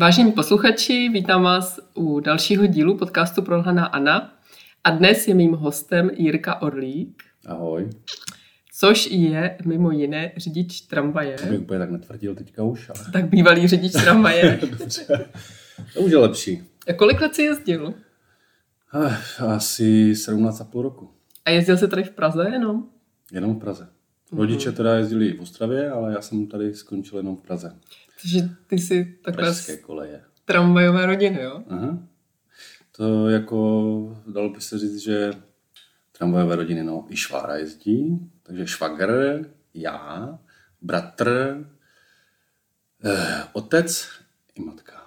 Vážení posluchači, vítám vás u dalšího dílu podcastu Prolhaná Anna. A dnes je mým hostem Jirka Orlík. Ahoj. Což je mimo jiné řidič tramvaje. To bych úplně tak netvrdil teďka už. Ale... Tak bývalý řidič tramvaje. To už je lepší. A kolik let jsi jezdil? Eh, Asi 17,5 roku. A jezdil jsi tady v Praze jenom? Jenom v Praze. Rodiče teda jezdili v Ostravě, ale já jsem tady skončil jenom v Praze. Takže ty jsi takhle Pražské z koleje. tramvajové rodiny, jo? Aha. To jako, dalo by se říct, že tramvajové rodiny, no, i švára jezdí, takže švagr, já, bratr, eh, otec i matka.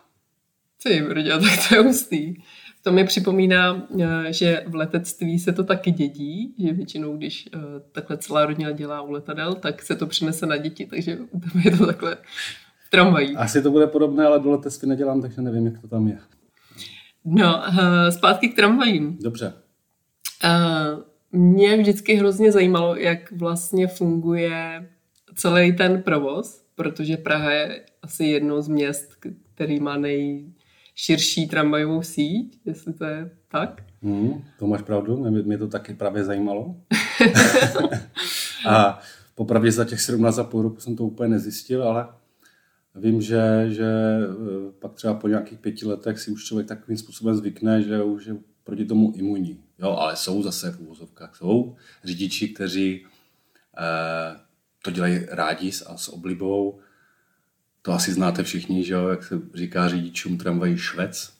Ty, brdě, tak to je hustý. To mi připomíná, eh, že v letectví se to taky dědí, že většinou, když eh, takhle celá rodina dělá u letadel, tak se to přinese na děti, takže je to takhle tramvají. Asi to bude podobné, ale do letectví nedělám, takže nevím, jak to tam je. No, eh, zpátky k tramvajím. Dobře. Eh, Mě vždycky hrozně zajímalo, jak vlastně funguje celý ten provoz, protože Praha je asi jedno z měst, který má nejširší tramvajovou síť, jestli to je tak. Hmm, to máš pravdu, mě, mě to taky právě zajímalo. a popravdě za těch 17,5 roku jsem to úplně nezjistil, ale vím, že, že eh, pak třeba po nějakých pěti letech si už člověk takovým způsobem zvykne, že už je proti tomu imunní. Jo, ale jsou zase v úvozovkách, jsou řidiči, kteří eh, to dělají rádi s- a s oblibou. To asi znáte všichni, že jo, jak se říká řidičům tramvají švec.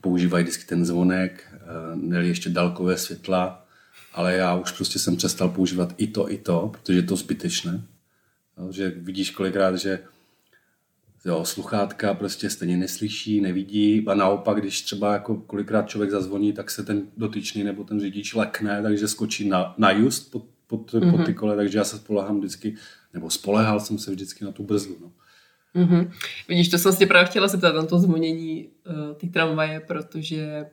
Používají vždycky ten zvonek, eh, neli ještě dálkové světla, ale já už prostě jsem přestal používat i to, i to, protože je to zbytečné. Jo, že vidíš kolikrát, že jo, sluchátka prostě stejně neslyší, nevidí a naopak, když třeba jako kolikrát člověk zazvoní, tak se ten dotyčný nebo ten řidič lekne, takže skočí na, na just pod, pod, mm-hmm. pod ty kole, takže já se spolehám vždycky, nebo spolehal jsem se vždycky na tu brzdu. No. Mhm. Vidíš, to jsem se tě právě chtěla zeptat na to zvonění uh, ty tramvaje, protože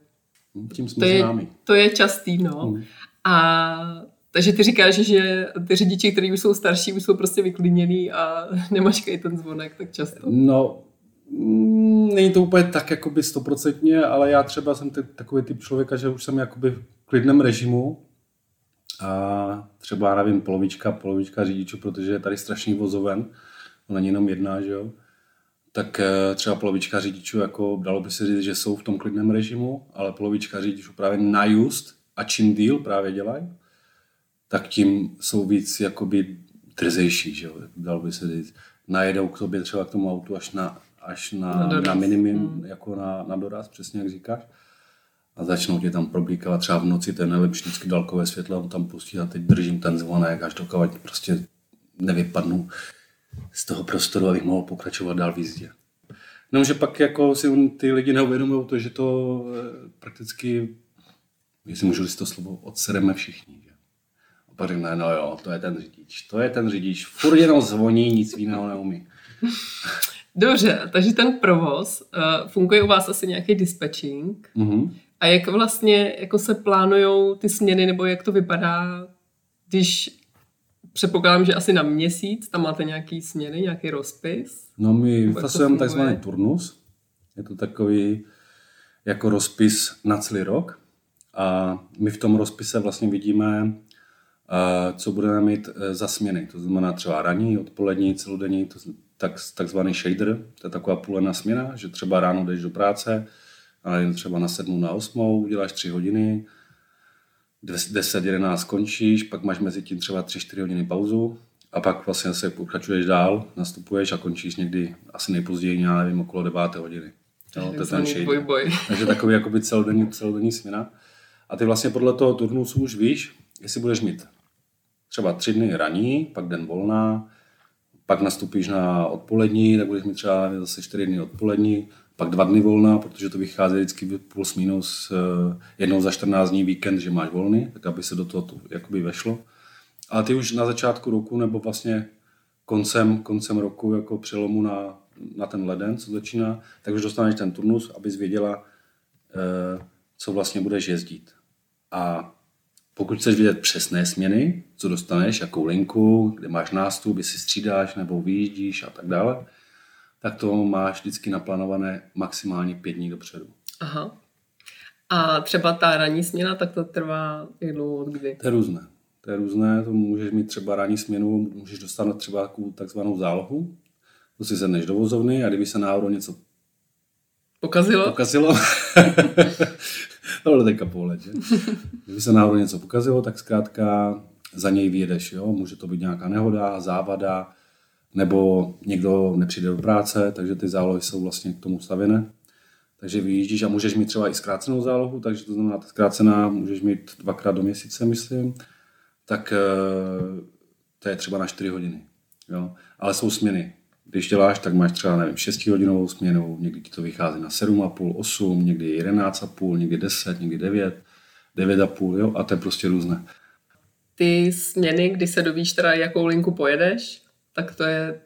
Hm, Tím to jsme je, známí. to je častý, no. Mm. A takže ty říkáš, že ty řidiči, kteří už jsou starší, už jsou prostě vyklíněný a nemačkají ten zvonek tak často. No, mm, není to úplně tak jakoby stoprocentně, ale já třeba jsem t- takový typ člověka, že už jsem jakoby v klidném režimu. A třeba, já nevím, polovička, polovička řidičů, protože je tady strašný vozoven, to není jenom jedna, že jo, tak eh, třeba polovička řidičů, jako dalo by se říct, že jsou v tom klidném režimu, ale polovička řidičů právě na just a čím díl právě dělají, tak tím jsou víc jakoby drzejší, že jo, dalo by se říct. Najedou k tobě třeba k tomu autu až na, až na, Na doraz. na minimum, Mm. jako na, na doraz, přesně jak říkáš. A začnou tě tam problíkávat třeba v noci, ten nejlepší vždycky dálkové světlo, on tam pustí a teď držím ten zvonek, až dokud prostě nevypadnu z toho prostoru, abych mohl pokračovat dál v jízdě. No, že pak jako si ty lidi neuvědomují to, že to eh, prakticky, jestli můžu říct to slovo, odsereme všichni. Pak řekne, no jo, to je ten řidič, to je ten řidič, furt jenom zvoní, nic jiného neumí. Dobře, takže ten provoz, uh, funguje u vás asi nějaký dispatching Mhm. a jak vlastně jako se plánujou ty směny, nebo jak to vypadá, když předpokládám, že asi na měsíc, tam máte nějaký směny, nějaký rozpis. No my vyfasujeme takzvaný turnus. Je to takový jako rozpis na celý rok. A my v tom rozpise vlastně vidíme, co budeme mít eh, za směny. To znamená třeba ranní, odpolední, celodenní, to, tak, takzvaný shader. To je taková půlená směna, že třeba ráno jdeš do práce, ale třeba na sedmou, na osmou, uděláš tři hodiny, 10, 11 skončíš, pak máš mezi tím třeba 3-4 hodiny pauzu a pak vlastně se pokračuješ dál, nastupuješ a končíš někdy asi nejpozději, já nevím, okolo 9 hodiny. Jo, to je ten shader. dvojboj. Takže takový jakoby celodenní, celodenní směna. A ty vlastně podle toho turnusu už víš, jestli budeš mít třeba tři dny raní, pak den volná, pak nastupíš na odpolední, tak budeš mít třeba zase čtyři dny odpolední, pak dva dny volná, protože to vychází vždycky plus minus eh, jednou za 14 dní víkend, že máš volný, tak aby se do toho to jakoby vešlo. Ale ty už na začátku roku nebo vlastně koncem, koncem roku jako přelomu na, na ten leden, co začíná, tak už dostaneš ten turnus, abys věděla, eh, co vlastně budeš jezdit. A pokud chceš vidět přesné směny, co dostaneš, jakou linku, kde máš nástup, jestli střídáš nebo vyjíždíš a tak dále, tak to máš vždycky naplánované maximálně pět dní dopředu. Aha. A třeba ta ranní směna, tak to trvá jak dlouho od kdy? To je různé. To je různé, to můžeš mít třeba ranní směnu, můžeš dostat třeba takzvanou zálohu, to si sedneš do vozovny a kdyby se náhodou něco Pokazilo? pokazilo, to bylo teďka pohled, že? Kdyby se náhodou něco pokazilo, tak zkrátka za něj vyjedeš, jo? Může to být nějaká nehoda, závada, nebo někdo nepřijde do práce, takže ty zálohy jsou vlastně k tomu stavěné. Takže vyjíždíš a můžeš mít třeba i zkrácenou zálohu, takže to znamená, ta zkrácená můžeš mít dvakrát do měsíce, myslím, tak eh, to je třeba na 4 hodiny. Jo? Ale jsou směny. Když děláš, tak máš třeba, nevím, 6 hodinovou směnu, někdy ti to vychází na 7,5, 8, někdy 11,5, někdy 10, někdy 9, 9,5, jo, a to je prostě různé. Ty směny, kdy se dovíš teda, jakou linku pojedeš, tak to je,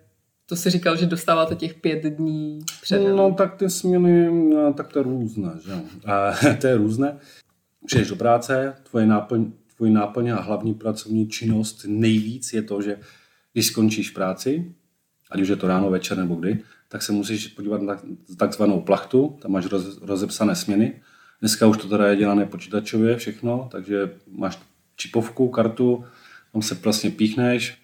to si říkal, že dostáváte těch pět dní před. No tak ty směny, no, tak to je různé, že jo. A, to je různé. Přijdeš do práce, tvoje náplň, tvoje náplň a hlavní pracovní činnost nejvíc je to, že když skončíš práci, ať už je to ráno, večer nebo kdy, tak se musíš podívat na takzvanou plachtu, tam máš roz, rozepsané směny. Dneska už to teda je dělané počítačově všechno, takže máš čipovku, kartu, tam se vlastně píchneš,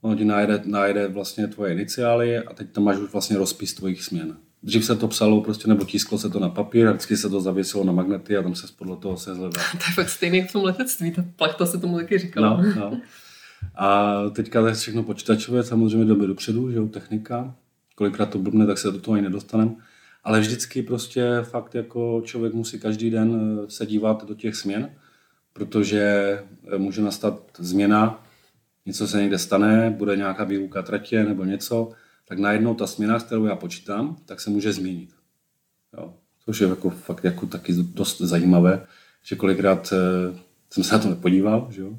ono ti najde, najde vlastně tvoje iniciály a teď tam máš už vlastně rozpis tvojich směn. Dřív se to psalo prostě, nebo tisklo se to na papír a vždycky se to zavěsilo na magnety a tam se podle toho se hledá. to je fakt stejný v tom letectví, ta plachta se tomu taky říkalo. No, no. A teďka to je všechno počítačové, samozřejmě doby dopředu, že jo, technika. Kolikrát to blbne, tak se do toho ani nedostaneme. Ale vždycky prostě fakt jako člověk musí každý den eh, se dívat do těch směn, protože eh, může nastat změna, něco se někde stane, bude nějaká výuka tratě nebo něco, tak najednou ta směna, kterou já počítám, tak se může změnit. Jo. Což je jako fakt jako taky dost zajímavé, že kolikrát eh, jsem se na to nepodíval, že jo?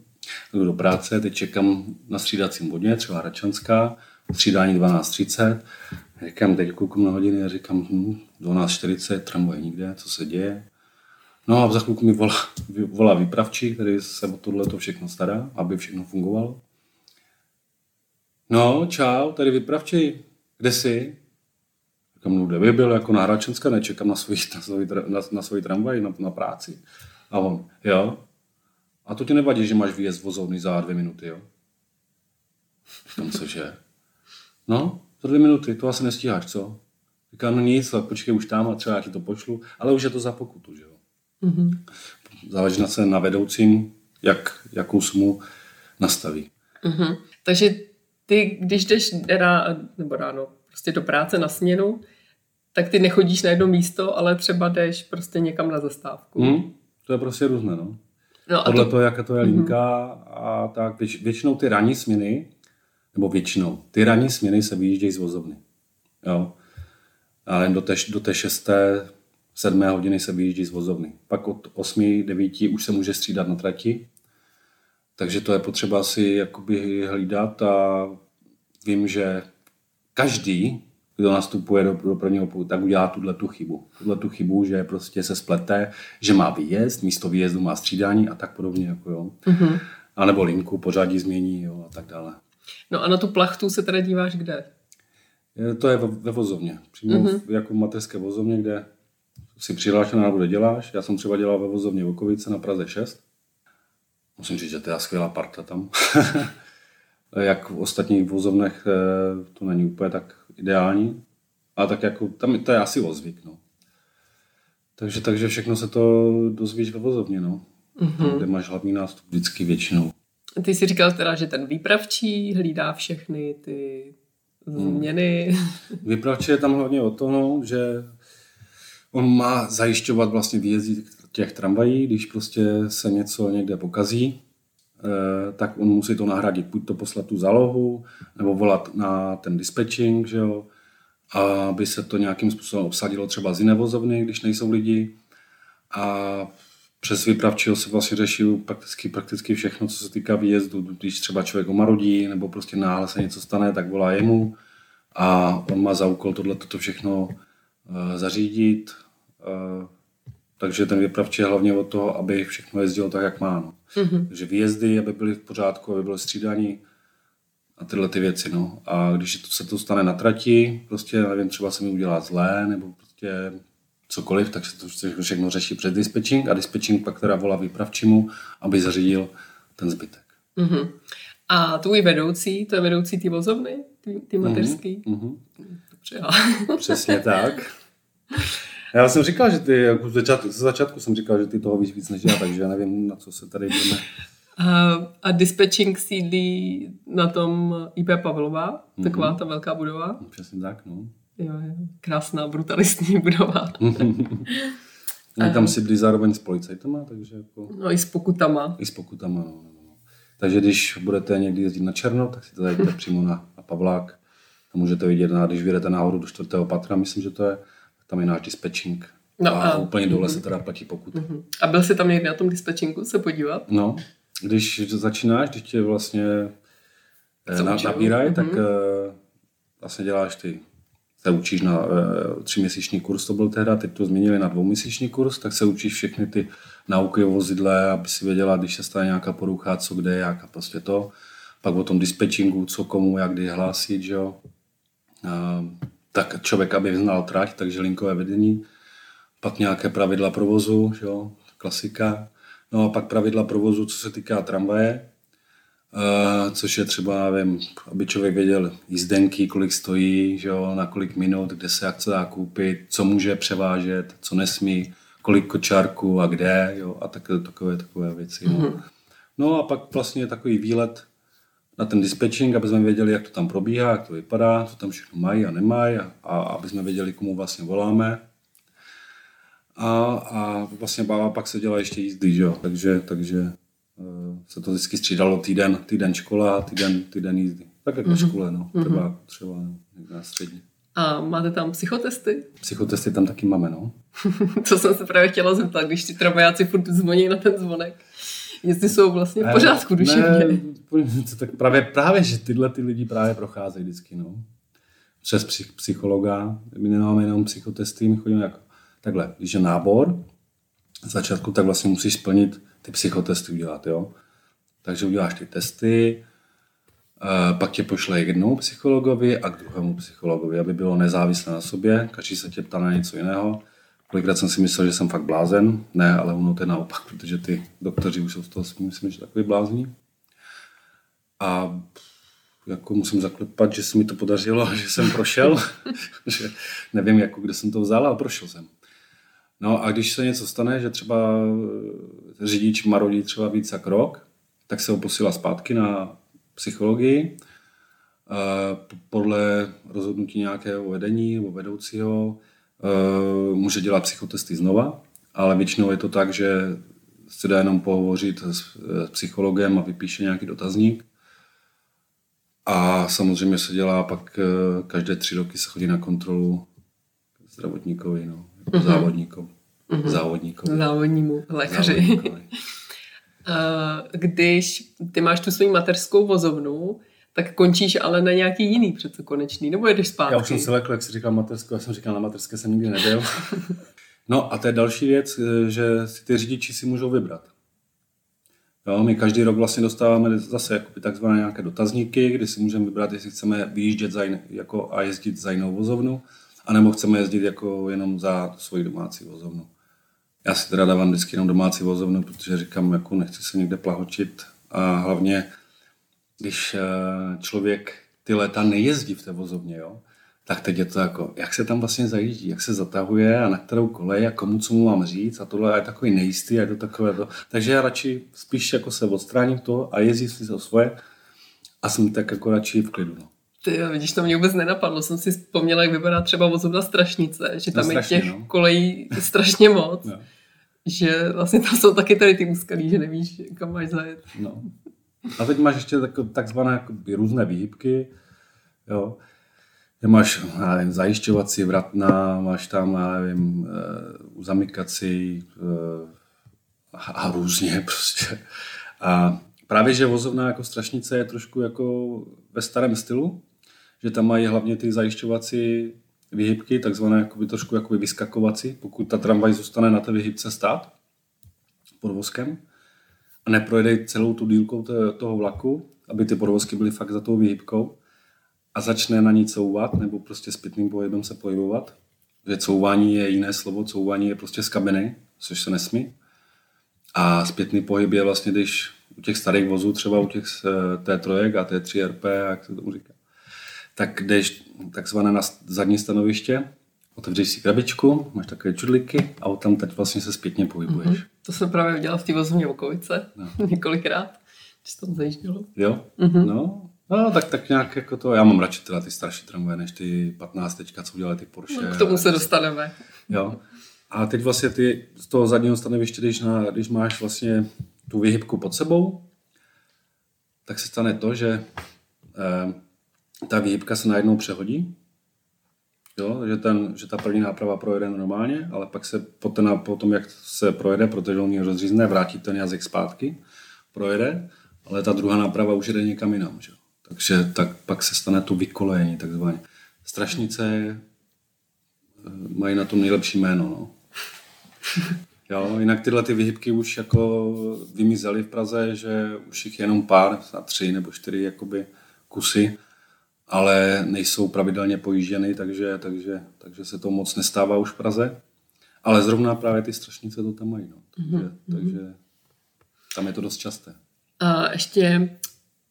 Jdu do práce, teď čekám na střídacím bodě, třeba Hračanská, střídání 12.30, říkám, teď koukám na hodiny a říkám, hm, 12.40, tramvaj nikde, co se děje. No a za chvilku mi volá, volá výpravčí, který se o tohle to všechno stará, aby všechno fungovalo. No, čau, tady vypravčí, kde jsi? Říkám, no kde by byl, jako na Hračanska, nečekám na svůj, na svůj, na, na svůj tramvaj, na, na práci. A on, jo, a to ti nevadí, že máš výjezd vozovny za dvě minuty, jo? Říkám, cože? No, za dvě minuty, to asi nestíháš, co? Říkám, no nic, tak počkej už tam a třeba já ti to pošlu, ale už je to za pokutu, že jo? Mm-hmm. Záleží na se na vedoucím, jak, jakou sumu nastaví. Mm-hmm. Takže ty, když jdeš rá, nebo ráno prostě do práce na směnu, tak ty nechodíš na jedno místo, ale třeba jdeš prostě někam na zastávku. Mm, to je prostě různé, no. No Podle to... toho, jaká to je mhm. linka mm-hmm. a tak. Věč, většinou ty ranní směny, nebo většinou, ty ranní směny se vyjíždějí z vozovny. Jo. Ale do té, do té šesté, sedmé hodiny se vyjíždí z vozovny. Pak od 8, 9 už se může střídat na trati. Takže to je potřeba si jakoby hlídat a vím, že každý kdo nastupuje do, do prvního půl, tak udělá tuhle tu chybu. Tuhle tu chybu, že prostě se splete, že má výjezd, místo výjezdu má střídání a tak podobně. Jako jo. Mm-hmm. A nebo linku, pořádí změní jo, a tak dále. No a na tu plachtu se teda díváš kde? To je ve, ve vozovně. Přímo mm-hmm. v, jako v mateřské vozovně, kde si přihlášená na bude děláš. Já jsem třeba dělal ve vozovně Vokovice na Praze 6. Musím říct, že to je skvělá parta tam. Jak v ostatních vozovnech eh, to není úplně tak ideální. A tak jako, tam to je asi ozvyk, no. Takže, takže všechno se to dozvíš ve vozovně, no. Mm-hmm. Kde máš hlavní nástup vždycky většinou. Ty jsi říkal teda, že ten výpravčí hlídá všechny ty změny. Hmm. Výpravčí je tam hlavně o to, no, že on má zajišťovat vlastně výjezdy těch tramvají, když prostě se něco někde pokazí, tak on musí to nahradit. Buď to poslat tu zálohu, nebo volat na ten dispatching, že jo, aby se to nějakým způsobem obsadilo třeba z jiné vozovny, když nejsou lidi. A přes vypravčího se vlastně řeší prakticky, prakticky všechno, co se týká výjezdu. Když třeba člověk omarodí, nebo prostě náhle se něco stane, tak volá jemu a on má za úkol tohle toto všechno uh, zařídit. Uh, takže ten vypravčí je hlavně od toho, aby všechno jezdilo tak, jak má. No. Mm-hmm. Takže výjezdy, aby byly v pořádku, aby bylo střídání a tyhle ty věci. No. A když se to stane na trati, prostě nevím, třeba se mi udělá zlé, nebo prostě cokoliv, tak se to všechno řeší před dispatching a dispatching pak teda volá výpravčímu, aby zařídil ten zbytek. Mm-hmm. A tvůj vedoucí, to je vedoucí té vozovny, ty mateřský? Mm-hmm. Dobře, Přesně tak. Já jsem říkal, že ty, jako začátku, z začátku jsem říkal, že ty toho víš víc než já, takže já nevím, na co se tady budeme a, a dispatching sídlí na tom IP Pavlova, mm-hmm. taková ta velká budova. Přesně tak, no. Jo, jo. Krásná, brutalistní budova. no, tam sídlí zároveň s policajtama, takže jako... No i s pokutama. I s pokutama, no. no, no. Takže když budete někdy jezdit na černo, tak si to dajte přímo na, na Pavlák. A můžete vidět, na, když vyjedete nahoru do čtvrtého patra, myslím, že to je, tam je náš dispatching. No a, a úplně dole mm-hmm. se teda platí pokud. Mm-hmm. A byl jsi tam někdy na tom dispatchingu se podívat? No, když začínáš, když tě vlastně eh, na, nabírají, mm-hmm. tak uh, vlastně děláš ty, se učíš na uh, tříměsíční kurs, to byl tehda, teď to změnili na dvouměsíční kurs, tak se učíš všechny ty nauky o vozidle, aby si věděla, když se stane nějaká porucha, co kde, jak a prostě to. Pak o tom dispatchingu, co komu, jak kdy hlásit, že jo. Uh, tak člověk, aby znal trať, takže linkové vedení. Pak nějaké pravidla provozu, že jo, klasika No a pak pravidla provozu, co se týká tramvaje, Uh, což je třeba, nevím, aby člověk věděl jízdenky, kolik stojí, že jo, na kolik minut, kde se jak dá koupit, co může převážet, co nesmí, kolik kočárků a kde, jo, a tak, takové, takové věci. No. Mm-hmm. no a pak vlastně takový výlet na ten dispatching, aby jsme věděli, jak to tam probíhá, jak to vypadá, co tam všechno mají a nemají a, a aby jsme věděli, komu vlastně voláme a, a vlastně báva pak se dělá ještě jízdy, že jo? takže, takže uh, se to vždycky střídalo týden, týden škola, týden, týden jízdy. Tak jako mm-hmm. škole, no, třeba, mm-hmm. třeba na střední. A máte tam psychotesty? Psychotesty tam taky máme, no. to jsem se právě chtěla zeptat, když ti tramvajáci furt zvoní na ten zvonek. Jestli jsou vlastně v pořádku duševně. Ne, tak právě, právě, že tyhle ty lidi právě procházejí vždycky, no. Přes psychologa. My nemáme jenom psychotesty, my chodíme jako takhle, když je nábor, z začátku, tak vlastně musíš splnit ty psychotesty udělat, jo. Takže uděláš ty testy, pak tě pošle k jednomu psychologovi a k druhému psychologovi, aby bylo nezávislé na sobě, každý se tě ptá na něco jiného. Kolikrát jsem si myslel, že jsem fakt blázen, ne, ale ono to je naopak, protože ty doktoři už jsou z toho myslím, že takový blázní. A jako musím zaklepat, že se mi to podařilo, že jsem prošel. že nevím, jako, kde jsem to vzal, ale prošel jsem. No a když se něco stane, že třeba eh, řidič marodí třeba víc jak rok, tak se ho posílá zpátky na psychologii. Eh, podle rozhodnutí nějakého vedení nebo vedoucího může dělat psychotesty znova, ale většinou je to tak, že se dá jenom pohovořit s psychologem a vypíše nějaký dotazník. A samozřejmě se dělá pak každé tři roky se chodí na kontrolu zdravotníkovi. No mm-hmm. závodníkům. Mm-hmm. Závodníkovi. Závodnímu lékaři. Když ty máš tu svou mateřskou vozovnu, tak končíš ale na nějaký jiný přece konečný, nebo jedeš zpátky? Já už jsem se lekl, jak jsi říkal mateřskou, já jsem říkal, na mateřské jsem nikdy nebyl. no a to je další věc, že si ty řidiči si můžou vybrat. Jo, my každý rok vlastně dostáváme zase jakoby takzvané nějaké dotazníky, kdy si můžeme vybrat, jestli chceme vyjíždět za jin, jako a jezdit za jinou vozovnu anebo chceme jezdit jako jenom za svoji domácí vozovnu. Já si teda dávám vždycky jenom domácí vozovnu, protože říkám, jako nechci se někde plahočit a hlavně, když eh, člověk ty léta nejezdí v té vozovně, jo, tak teď je to jako, jak se tam vlastně zajíždí, jak se zatahuje a na kterou kolej a komu co mu mám říct a tohle je takový nejistý a je to takové to. Takže já radši spíš jako se odstráním to a jezdím si to svoje a jsem tak jako radši v klidu. No. Ty, vidíš, to mě vůbec nenapadlo. Jsem si vzpomněla, jak vypadá třeba vozovna Strašnice, že tam no, je těch no. kolejí strašně moc. No. Že vlastně tam jsou taky tady ty úskalí, že nevíš, kam máš zajet. No. A teď máš ještě tak, takzvané jako různé výhybky, jo. Kde máš, nevím, zajišťovací vratna, máš tam, já nevím, uh, zamykací uh, a, a různě prostě. A právě, že vozovna jako strašnice je trošku jako ve starém stylu, že tam mají hlavně ty zajišťovací vyhybky, takzvané jakoby trošku jakoby vyskakovací, pokud ta tramvaj zůstane na té vyhybce stát pod vozkem a neprojede celou tu dílkou toho vlaku aby ty podvozky byly fakt za tou výhybkou a začne na ní couvat nebo prostě zpětným pohybem se pohybovat. Že couvání je jiné slovo, couvání je prostě z kabiny, což se nesmí. A zpětný pohyb je vlastně, když u těch starých vozů, třeba u těch T3 a T3RP, jak se tomu říká, tak jdeš takzvané na zadní stanoviště, otevřeš si krabičku, máš takové čudliky a tam teď vlastně se zpětně pohybuješ. Mm-hmm. To jsem právě dělal v té vozovně Okovice no. několikrát, když tam zajíždělo. Jo, mm-hmm. no, No, tak, tak nějak jako to, já mám radši teda ty starší tramvaje, než ty 15 teďka, co udělali ty Porsche. No, k tomu se dostaneme. Jo. A teď vlastně ty z toho zadního stanoviště, když, na, když máš vlastně tu vyhybku pod sebou, tak se stane to, že eh, ta výhybka se najednou přehodí, jo, že, ten, že ta první náprava projede normálně, ale pak se potom, potom jak se projede, protože on je rozřízne, vrátí ten jazyk zpátky, projede, ale ta druhá náprava už jde někam jinam. Že? Takže tak pak se stane to vykolejení takzvaně. Strašnice eh, mají na tom nejlepší jméno. No. Jo, jinak tyhle ty vyhybky už jako vymizely v Praze, že už jich je jenom pár, tři nebo čtyři jakoby kusy, ale nejsou pravidelně pojížděny, takže, takže, takže se to moc nestává už v Praze. Ale zrovna právě ty strašnice to tam mají. No. Takže, mm-hmm. takže tam je to dost časté. A ještě,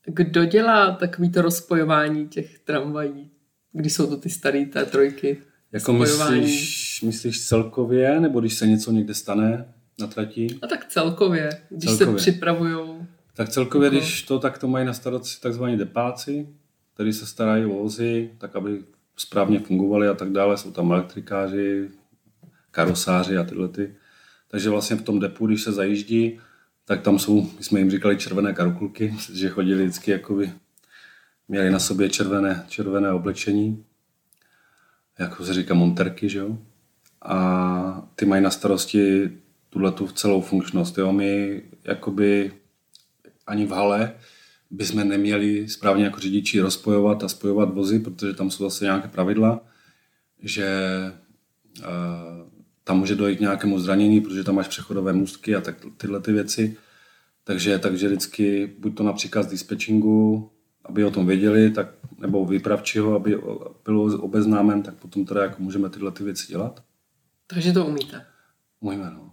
kdo dělá takovýto rozpojování těch tramvají, když jsou to ty staré té trojky? Jako myslíš, myslíš celkově, nebo když se něco někde stane na trati? A tak celkově, když celkově. se připravují. Tak celkově, jako... když to, tak to mají na starosti takzvaní depáci, kteří se starají o vozy, tak aby správně fungovaly a tak dále. Jsou tam elektrikáři, karosáři a tyhle ty. Takže vlastně v tom depu, když se zajíždí, tak tam jsou, my jsme jim říkali červené karukulky, že chodili vždycky jakoby, měli na sobě červené, červené oblečení jako se říká monterky, že jo? A ty mají na starosti tuhle tu celou funkčnost. Jo? My jakoby ani v hale bychom neměli správně jako řidiči rozpojovat a spojovat vozy, protože tam jsou zase nějaké pravidla, že uh, tam může dojít k nějakému zranění, protože tam máš přechodové můstky a tak tyhle ty věci. Takže, takže vždycky buď to například z dispečingu aby o tom věděli, tak, nebo vypravčího, aby bylo obeznámen, tak potom teda jako můžeme tyhle ty věci dělat. Takže to umíte? Umíme, no.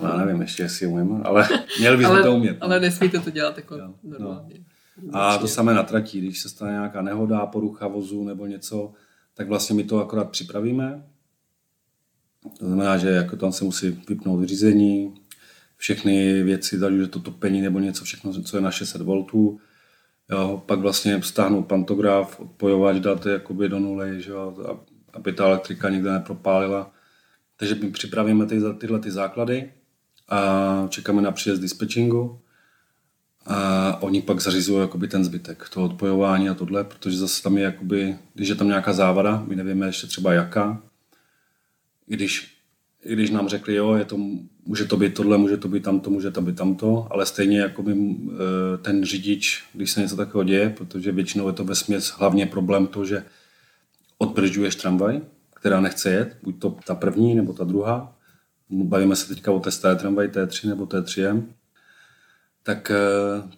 No já nevím ještě, jestli umíme, ale měli bychom ale, to umět. Ale nesmíte to dělat jako no, normálně. No. A to samé na trati, když se stane nějaká nehoda, porucha vozu nebo něco, tak vlastně my to akorát připravíme. To znamená, že jako tam se musí vypnout řízení, všechny věci, ať už to topení nebo něco, všechno, co je na 600 V, Jo, pak vlastně stáhnout pantograf, odpojovač dát jakoby do nuly, že jo, aby ta elektrika nikde nepropálila. Takže my připravíme ty, tyhle ty základy a čekáme na příjezd dispečingu a oni pak zařizují jakoby ten zbytek, to odpojování a tohle, protože zase tam je jakoby, když je tam nějaká závada, my nevíme ještě třeba jaká, když, když nám řekli, jo, je to může to být tohle, může to být tamto, může to být tamto, ale stejně jako by eh, ten řidič, když se něco takového děje, protože většinou je to ve směs hlavně problém to, že odbržďuješ tramvaj, která nechce jet, buď to ta první nebo ta druhá, bavíme se teďka o té staré tramvaj T3 nebo T3M, tak eh,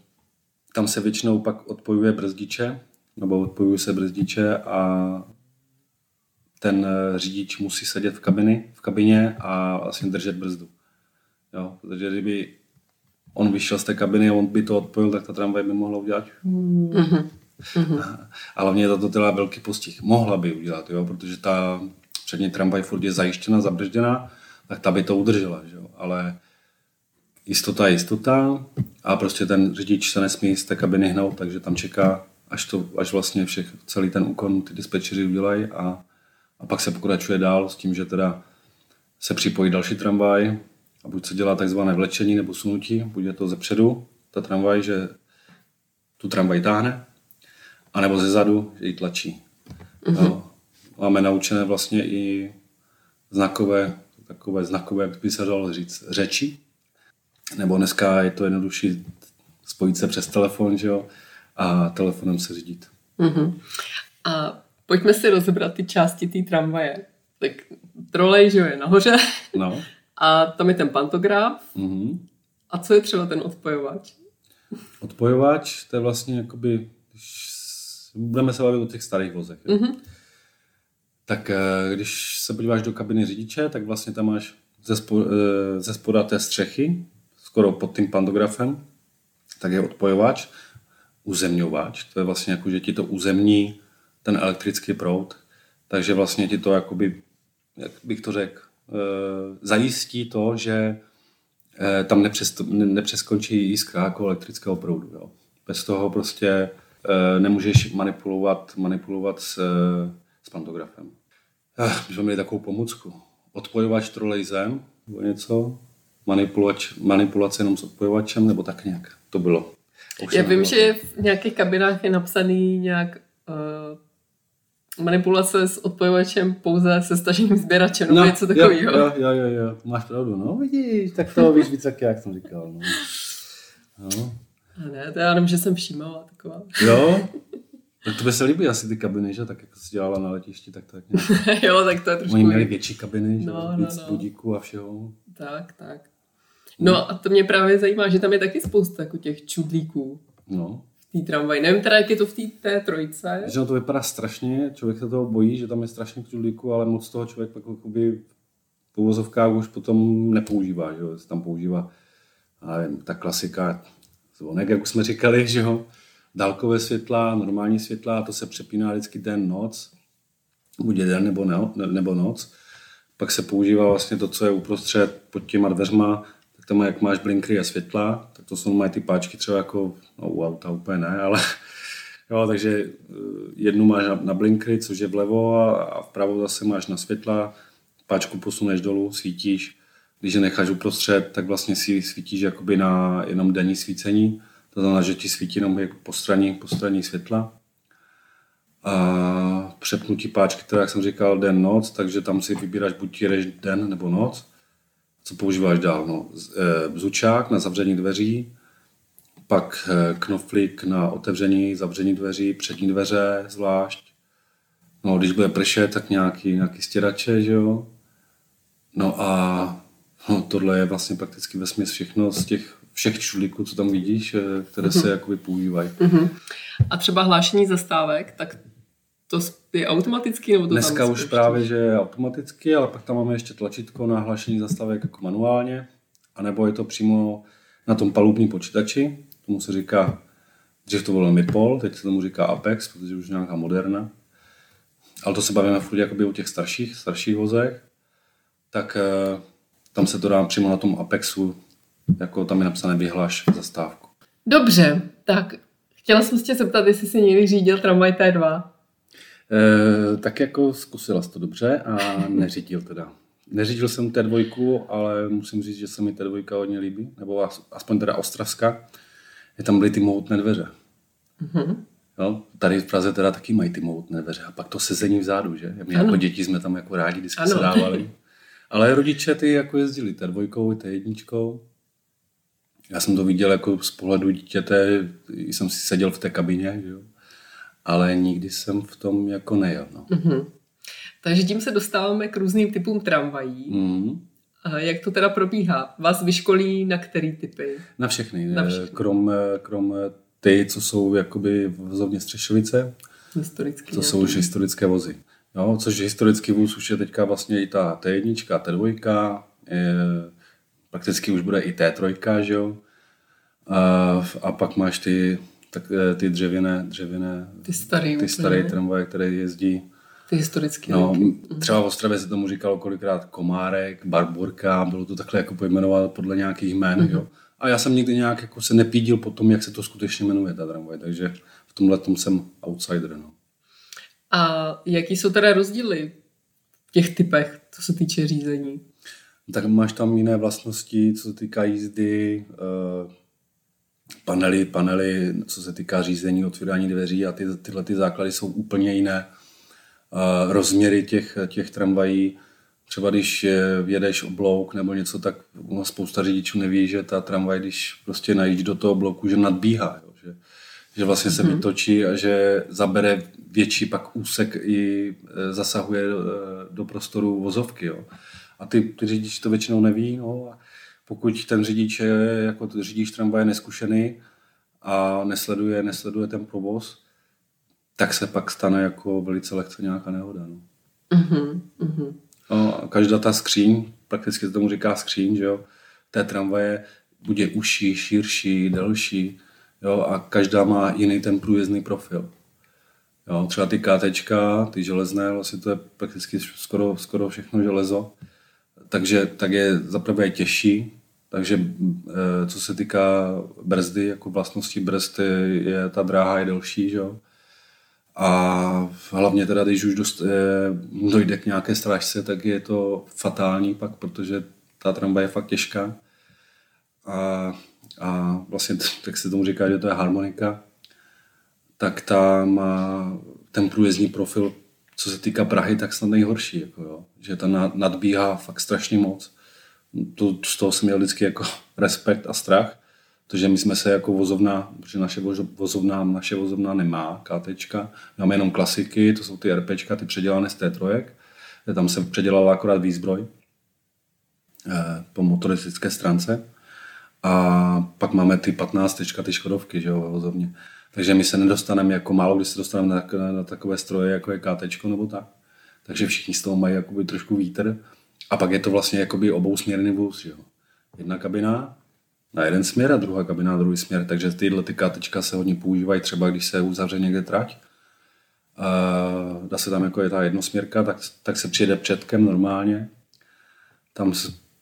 tam se většinou pak odpojuje brzdiče, nebo odpojují se brzdiče a ten eh, řidič musí sedět v, kabiny, v kabině a vlastně držet brzdu. Jo, protože kdyby on vyšel z té kabiny a on by to odpojil, tak ta tramvaj by mohla udělat. Mm-hmm. A hlavně je to teda velký postih. Mohla by udělat, jo, protože ta přední tramvaj furt je zajištěna, zabržděná, tak ta by to udržela, že jo. Ale jistota je jistota a prostě ten řidič se nesmí z té kabiny hnout, takže tam čeká, až, to, až vlastně všech, celý ten úkon ty dispečeři udělají a, a pak se pokračuje dál s tím, že teda se připojí další tramvaj, a buď se dělá takzvané vlečení nebo sunutí, buď je to ze předu, ta tramvaj, že tu tramvaj táhne, anebo ze zadu, že ji tlačí. Mm-hmm. Máme naučené vlastně i znakové, takové znakové, jak by se dalo říct, řeči. Nebo dneska je to jednodušší spojit se přes telefon, že jo, a telefonem se řídit. Mm-hmm. A pojďme si rozebrat ty části té tramvaje. Tak trolej, že jo, je nahoře. No. A tam je ten pantograf. Mm-hmm. A co je třeba ten odpojovač? Odpojovač, to je vlastně jakoby, když budeme se bavit o těch starých vozech. Mm-hmm. Tak eh, když se podíváš do kabiny řidiče, tak vlastně tam máš ze, spo, eh, ze spoda té střechy, skoro pod tím pantografem, tak je odpojovač, uzemňovač, to je vlastně jako, že ti to uzemní ten elektrický proud, takže vlastně ti to jakoby, jak bych to řekl, eh, zajistí to, že tam nepřes, nepřeskončí jiskra jako elektrického proudu. Jo. Bez toho prostě nemůžeš manipulovat, manipulovat s, s pantografem. My jsme měli takovou pomůcku. Odpojovač trolejzem, nebo něco, manipulač, manipulace jenom s odpojovačem, nebo tak nějak. To bylo. Už Já vím, že v nějakých kabinách je napsaný nějak uh, manipulace s odpojovačem pouze se stažením sběrače, nebo no, něco takového. Jo, jo, jo, jo, máš pravdu, no vidíš, tak to víš víc, jak, jak jsem říkal. No. No. A ne, to já nevím, že jsem všímala taková. Jo, tak to by se líbí asi ty kabiny, že? Tak jako jsi dělala na letišti, tak tak nějak... jo, tak to je trošku... Oni měli větší kabiny, že? No, Víc no, no. budíků a všeho. Tak, tak. No a to mě právě zajímá, že tam je taky spousta jako těch čudlíků. No. V té tramvaji. Nevím teda, jak je to v té té trojce. Že to vypadá strašně, člověk se toho bojí, že tam je strašně čudlíků, ale moc toho člověk pak jakoby po vozovkách už potom nepoužívá, že jo? Se tam používá, nevím, ta klasika zvonek, jak už jsme říkali, že jo? dálkové světla, normální světla, to se přepíná vždycky den, noc, buď den nebo, ne, nebo noc. Pak se používá vlastně to, co je uprostřed pod těma dveřma, tak tam jak máš blinkry a světla, tak to jsou mají ty páčky třeba jako, no u auta úplně ne, ale jo, takže eh, jednu máš na, na blinkry, což je vlevo a, a vpravo zase máš na světla, páčku posuneš dolů, svítíš, když je necháš uprostřed, tak vlastně si svítíš jakoby na jenom denní svícení to znamená, že ti svítí jenom jako postranní, postranní světla. A přepnutí páčky, teda jak jsem říkal, den, noc, takže tam si vybíráš buď jedeš den nebo noc. Co používáš dál? No, e, bzučák na zavření dveří, pak e, knoflík na otevření, zavření dveří, přední dveře zvlášť. No, když bude pršet, tak nějaký, nějaký stěrače, že jo. No a no, tohle je vlastně prakticky ve všechno z těch všech čudlíků, co tam vidíš, eh, které se mm-hmm. jakoby používají. Mm-hmm. A třeba hlášení zastávek, tak to je automaticky? Nebo to Dneska už ještě? právě, že je automaticky, ale pak tam máme ještě tlačítko na hlášení zastávek jako manuálně, anebo je to přímo na tom palubním počítači, tomu se říká, dřív to bylo MIPOL, teď se tomu říká Apex, protože už nějaká moderna. Ale to se bavíme furt jakoby o těch starších, starších vozech. Tak eh, tam se to dá přímo na tom Apexu jako tam je napsané vyhláš zastávku. Dobře, tak chtěla jsem se tě zeptat, jestli jsi někdy řídil tramvaj T2. E, eh, tak jako zkusila jsi to dobře a neřídil teda. Neřídil jsem T2, ale musím říct, že se mi T2 hodně líbí, nebo aspoň teda Ostravska. Je tam byly ty mohutné dveře. Mm-hmm. Jo, tady v Praze teda taky mají ty mohutné dveře a pak to sezení vzadu, že? My ano. jako děti jsme tam jako rádi vždycky ano. se dávali. Ale rodiče ty jako jezdili T2, T1, já jsem to viděl jako z pohledu dítěte, jsem si seděl v té kabině, že jo? ale nikdy jsem v tom jako nejel. No. Mm-hmm. Takže tím se dostáváme k různým typům tramvají. Mm-hmm. A jak to teda probíhá? Vás vyškolí na který typy? Na všechny. Na všechny. Krom, krom ty, co jsou jakoby vozovně Střešovice, Historický, to jsou už historické vozy. Jo, což historický vůz už je teďka vlastně i ta T1, T2, je, prakticky už bude i T3, že jo. A, a pak máš ty, tak, eh, ty dřevěné, dřevěné ty staré, ty staré tramvaje, které jezdí. Ty historické. No, mhm. třeba v Ostravě se tomu říkalo kolikrát Komárek, Barborka, bylo to takhle jako pojmenovat podle nějakých jmén, mm-hmm. jo. A já jsem nikdy nějak jako se nepídil po tom, jak se to skutečně jmenuje, ta tramvaj, takže v tomhle tom jsem outsider, no. A jaký jsou teda rozdíly v těch typech, co se týče řízení? tak máš tam jiné vlastnosti, co se týká jízdy, eh, panely, panely, co se týká řízení, otvírání dveří a ty, tyhle ty základy jsou úplně jiné. Rozměry těch, těch tramvají, třeba když jedeš oblouk nebo něco, tak spousta řidičů neví, že ta tramvaj, když prostě najíždí do toho bloku, že nadbíhá, že, vlastně se mm-hmm. vytočí a že zabere větší pak úsek i eh, zasahuje do prostoru vozovky. Jo. A ty, ty řidič to většinou neví. No, a pokud ten řidič je jako řidič tramvaje neskušený a nesleduje, nesleduje ten provoz, tak se pak stane jako velice lehce nějaká nehoda. No. Uh-huh. No, a každá ta skříň, prakticky se tomu říká skříň, že jo, té tramvaje bude užší, širší, delší, jo, a každá má jiný ten průjezdný profil. Jo, třeba ty KTčka, ty železné, vlastně to je prakticky skoro, skoro všechno železo, takže tak je zaprvé těžší, takže eh, co se týká brzdy, jako vlastnosti brzdy, je ta dráha je delší, že jo? A hlavně teda, když už dost, eh, dojde k nějaké strážce, tak je to fatální pak, protože ta tramvaj je fakt těžká. A, a vlastně, tak se tomu říká, že to je harmonika, tak ta má ten průjezdní profil, co se týká Prahy, tak snad nejhorší. Jako jo. Že ta nadbíhá fakt strašně moc. To, z toho jsem měl vždycky jako respekt a strach, protože my jsme se jako vozovna, protože naše vozovna, naše vozovna nemá KTčka, máme jenom klasiky, to jsou ty RPčka, ty předělané z T3, tam se předělala akorát výzbroj eh, po motoristické stránce. A pak máme ty 15 ty Škodovky, že jo, vozovně. Takže my se nedostaneme, jako málo kdy se dostaneme na, na, takové stroje, jako je KT nebo tak. Takže všichni z toho mají jakoby trošku vítr. A pak je to vlastně jakoby obousměrný vůz. Jo. Jedna kabina na jeden směr a druhá kabina na druhý směr. Takže tyhle ty KT se hodně používají třeba, když se uzavře někde trať. A dá se tam jako je ta jednosměrka, tak, tak se přijede předkem normálně. Tam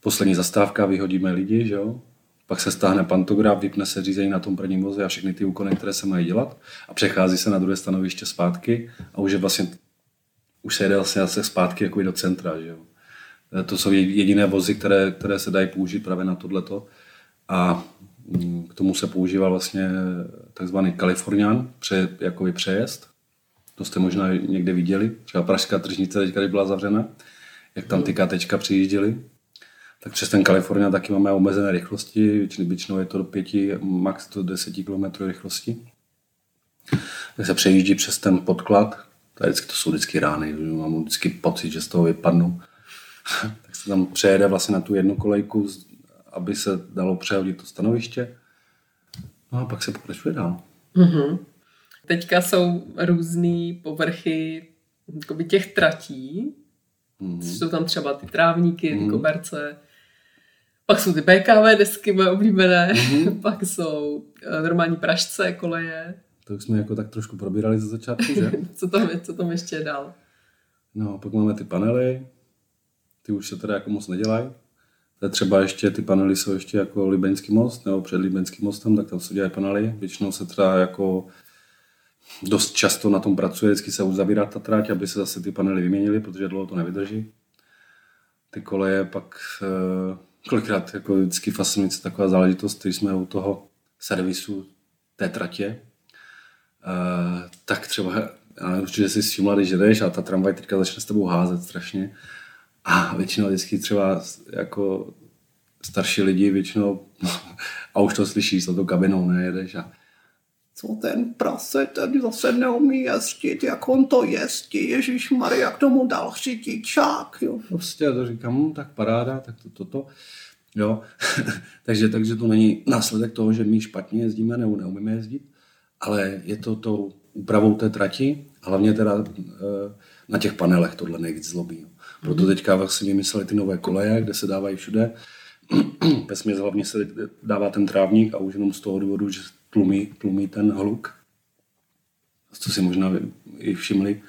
poslední zastávka, vyhodíme lidi, že jo? Pak se stáhne pantograf, vypne se řízení na tom prvním voze a všechny ty úkony, které se mají dělat a přechází se na druhé stanoviště zpátky a už je vlastně už se jede vlastně zase zpátky jako do centra. Že jo. E, to jsou jediné vozy, které, které se dají použít právě na tohleto. A mm, k tomu se používá vlastně takzvaný Kalifornian, pře, jakoby přejezd. To jste možná někde viděli. Třeba Pražská tržnice teďka, byla zavřena, jak tam ty KTčka přijížděly tak přes ten Kalifornia taky máme omezené rychlosti, většinou, většinou je to do 5, max do 10 km rychlosti. Tak se přejíždí přes ten podklad, to, vždycky, to jsou vždycky rány, mám vždycky pocit, že z toho vypadnu. tak se tam přejede vlastně na tu jednu kolejku, aby se dalo přehodit to stanoviště. No a pak se pokračuje dál. Mm-hmm. Teďka jsou různé povrchy těch tratí, mm-hmm. jsou tam třeba ty trávníky, ty mm-hmm. koberce, pak jsou ty BKV desky moje oblíbené, mm-hmm. pak jsou eh, normální pražce, koleje. To jsme jako tak trošku probírali ze začátku, že? co, tam, co tam ještě je dál? No, pak máme ty panely, ty už se teda jako moc nedělají. To je třeba ještě, ty panely jsou ještě jako Libeňský most, nebo před Libeňským mostem, tak tam se dělají panely. Většinou se teda jako dost často na tom pracuje, vždycky se uzavírá ta tráť, aby se zase ty panely vyměnily, protože dlouho to nevydrží. Ty koleje pak eh, kolikrát jako vždycky fascinující taková záležitost, když jsme u toho servisu té tratě, uh, tak třeba, já určitě si všimla, když jdeš a ta tramvaj teďka začne s tebou házet strašně. A většinou vždycky třeba jako starší lidi většinou, a už to slyšíš, za tou kabinou nejedeš a co ten prase ten zase neumí jezdit, jak on to jezdí, Ježíš Maria, jak tomu dal řidičák, jo. Prostě to říkám, hm, tak paráda, tak to, toto. To. Jo? takže, takže to není následek toho, že my špatně jezdíme nebo neumíme jezdit, ale je to tou úpravou té trati, hlavně teda e, na těch panelech tohle nejvíc zlobí. Jo. Proto mhm. teďka vlastně vymysleli ty nové koleje, kde se dávají všude. Ve hlavně se dává ten trávník a už jenom z toho důvodu, že tlumí, tlumí ten hluk. Co si možná i všimli,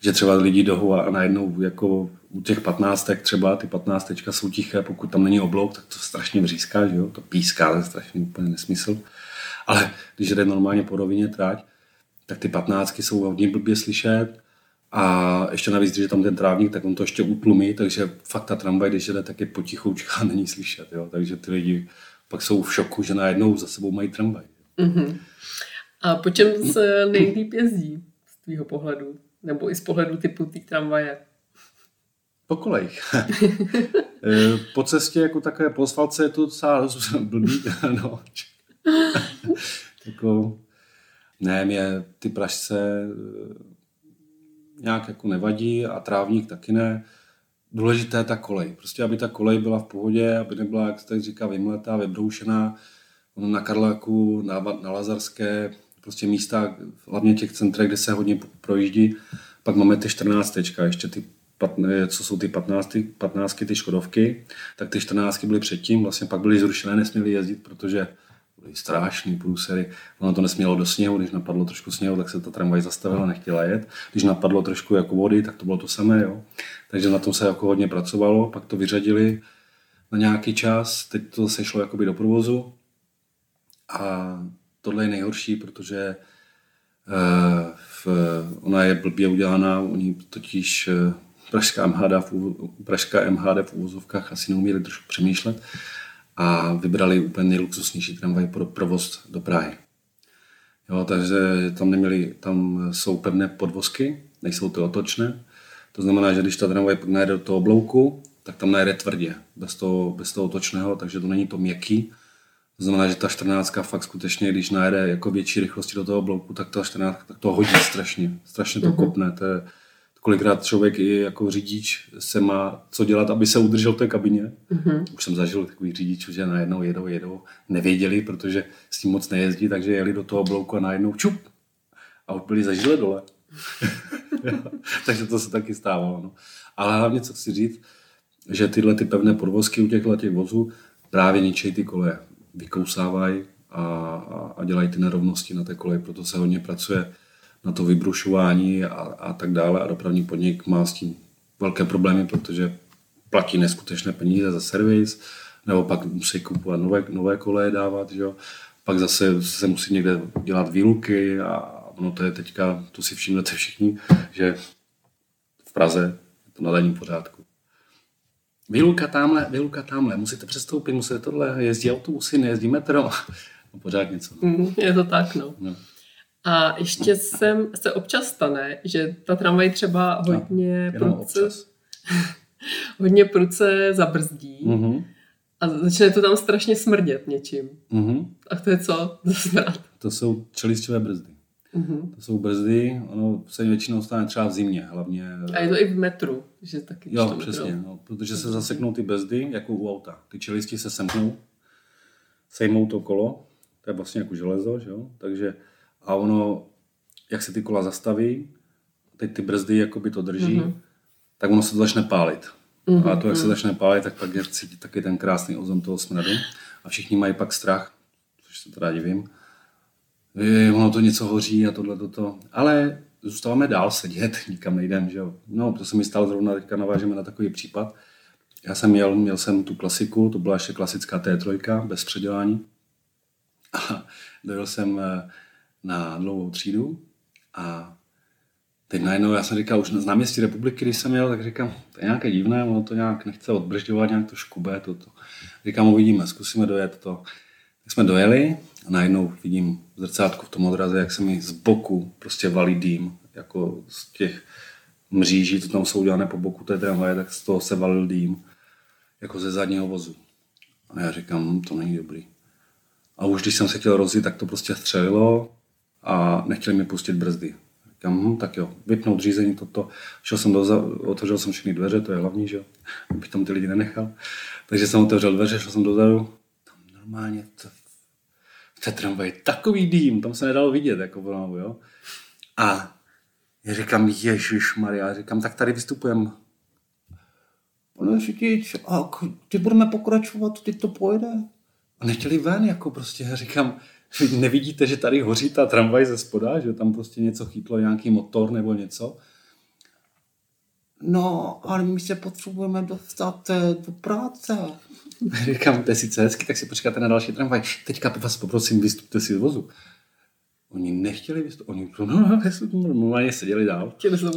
že třeba lidi jdou a najednou jako u těch patnáctek třeba, ty patnáctečka jsou tiché, pokud tam není oblouk, tak to strašně vříská, že jo? to píská, to je strašně úplně nesmysl. Ale když jde normálně po rovině trať, tak ty patnáctky jsou hodně blbě slyšet a ještě navíc, když je tam ten trávník, tak on to ještě utlumí, takže fakt ta tramvaj, když jde, tak je potichoučka není slyšet. Jo? Takže ty lidi pak jsou v šoku, že najednou za sebou mají tramvaj. Mm-hmm. A po čem se nejlíp jezdí z tvýho pohledu? Nebo i z pohledu typu té tramvaje? Po kolejích. Po cestě jako takové po asfaltce je to docela blbý. no. jako, ne, mě ty pražce eh, nějak jako nevadí a trávník taky ne. Důležité je ta kolej. Prostě, aby ta kolej byla v pohodě, aby nebyla, jak se tak říká, vymletá, vybroušená. Na Karláku, na, na Lazarské, prostě místa, hlavně těch centrech, kde se hodně projíždí, pak máme ty 14 ještě ty co jsou ty 15, 15 ty Škodovky, tak ty 14 byly předtím, vlastně pak byly zrušené, nesměly jezdit, protože byly strašný průsery. Ono to nesmělo do sněhu, když napadlo trošku sněhu, tak se ta tramvaj zastavila, nechtěla jet. Když napadlo trošku jako vody, tak to bylo to samé. Jo. Takže na tom se jako hodně pracovalo, pak to vyřadili na nějaký čas, teď to se šlo jakoby do provozu. A tohle je nejhorší, protože uh, v, ona je blbě udělaná, oni totiž uh, pražská MHD, v, pražská MHD v úvozovkách asi neuměli trošku přemýšlet a vybrali úplně nejluxusnější tramvaj pro provoz do Prahy. Jo, takže tam, neměli, tam jsou pevné podvozky, nejsou to otočné. To znamená, že když ta tramvaj najde do toho oblouku, tak tam najde tvrdě, bez toho, bez toho otočného, takže to není to měkký. To znamená, že ta 14 fakt skutečně, když najde jako větší rychlosti do toho oblouku, tak ta 14 tak to hodí strašně. Strašně to mm-hmm. kopne. To je, kolikrát člověk i jako řidič se má co dělat, aby se udržel v té kabině. Mm-hmm. Už jsem zažil takových řidičů, že najednou jedou, jedou, nevěděli, protože s tím moc nejezdí, takže jeli do toho blouku a najednou čup a už byli zažili dole. takže to se taky stávalo. No. Ale hlavně, co chci říct, že tyhle ty pevné podvozky u těchto těch vozů právě ničejí ty koleje. Vykousávají a, a, a dělají ty nerovnosti na té koleji, proto se hodně pracuje na to vybrušování a, a tak dále a dopravní podnik má s tím velké problémy, protože platí neskutečné peníze za servis, nebo pak musí kupovat nové, nové koleje dávat, že jo? pak zase se musí někde dělat výluky a ono to je teďka, to si všimnete všichni, že v Praze je to na denním pořádku. Výluka tamhle, výluka tamhle, musíte přestoupit, musíte tohle, jezdí autobusy, nejezdí metro, no pořád něco. Mm, je to tak, no. no. A ještě sem, se občas stane, že ta tramvaj třeba no, hodně no, prudce, hodně prudce zabrzdí mm-hmm. a začne to tam strašně smrdět něčím. Mm-hmm. A to je co? To jsou čelistové brzdy. Mm-hmm. To jsou brzdy, ono se většinou stane třeba v zimě, hlavně. A je to i v metru, že taky Jo, přesně, no, protože se zaseknou ty brzdy, jako u auta. Ty čelisti se semknou, sejmou to kolo, to je vlastně jako železo, že jo? takže a ono, jak se ty kola zastaví, teď ty brzdy jakoby to drží, mm-hmm. tak ono se to začne pálit. Mm-hmm. A to, jak se mhm. začne pálit, tak pak je cítit taky ten krásný ozon toho smradu. A všichni mají pak strach, což se teda divím. Je, ono to něco hoří a tohle, toto. Ale zůstáváme dál sedět, nikam nejdem, že jo. No, to se mi stalo zrovna, teďka navážeme na takový případ. Já jsem měl, měl jsem tu klasiku, to byla ještě klasická T3, bez předělání. A dojel jsem eh, na dlouhou třídu a teď najednou já jsem říkal, už na náměstí republiky, když jsem jel, tak říkám, to je nějaké divné, ono to nějak nechce odbržďovat, nějak to škube, toto. Říkám, uvidíme, zkusíme dojet to. Tak jsme dojeli a najednou vidím v zrcátku v tom odraze, jak se mi z boku prostě valí dým, jako z těch mříží, co tam jsou udělané po boku té tramvaje, tak z toho se valil dým, jako ze zadního vozu. A já říkám, hm, to není dobrý. A už když jsem se chtěl rozjít, tak to prostě střelilo, a nechtěli mi pustit brzdy. Říkám, hm, tak jo, vypnout řízení, toto. Šel jsem do, otevřel jsem všechny dveře, to je hlavní, že jo, abych tam ty lidi nenechal. Takže jsem otevřel dveře, šel jsem dozadu, tam normálně to, té tramvaji takový dým, tam se nedalo vidět, jako v jo. A já říkám, Ježíš Maria, říkám, tak tady vystupujeme. Pane řidič, a ty budeme pokračovat, ty to pojede? A nechtěli ven, jako prostě, já říkám, nevidíte, že tady hoří ta tramvaj ze spoda, že tam prostě něco chytlo, nějaký motor nebo něco. No, ale my se potřebujeme dostat eh, do práce. Říkám, to je sice hezky, tak si počkáte na další tramvaj. Teďka vás poprosím, vystupte si z vozu. Oni nechtěli vystupit, oni normálně seděli dál.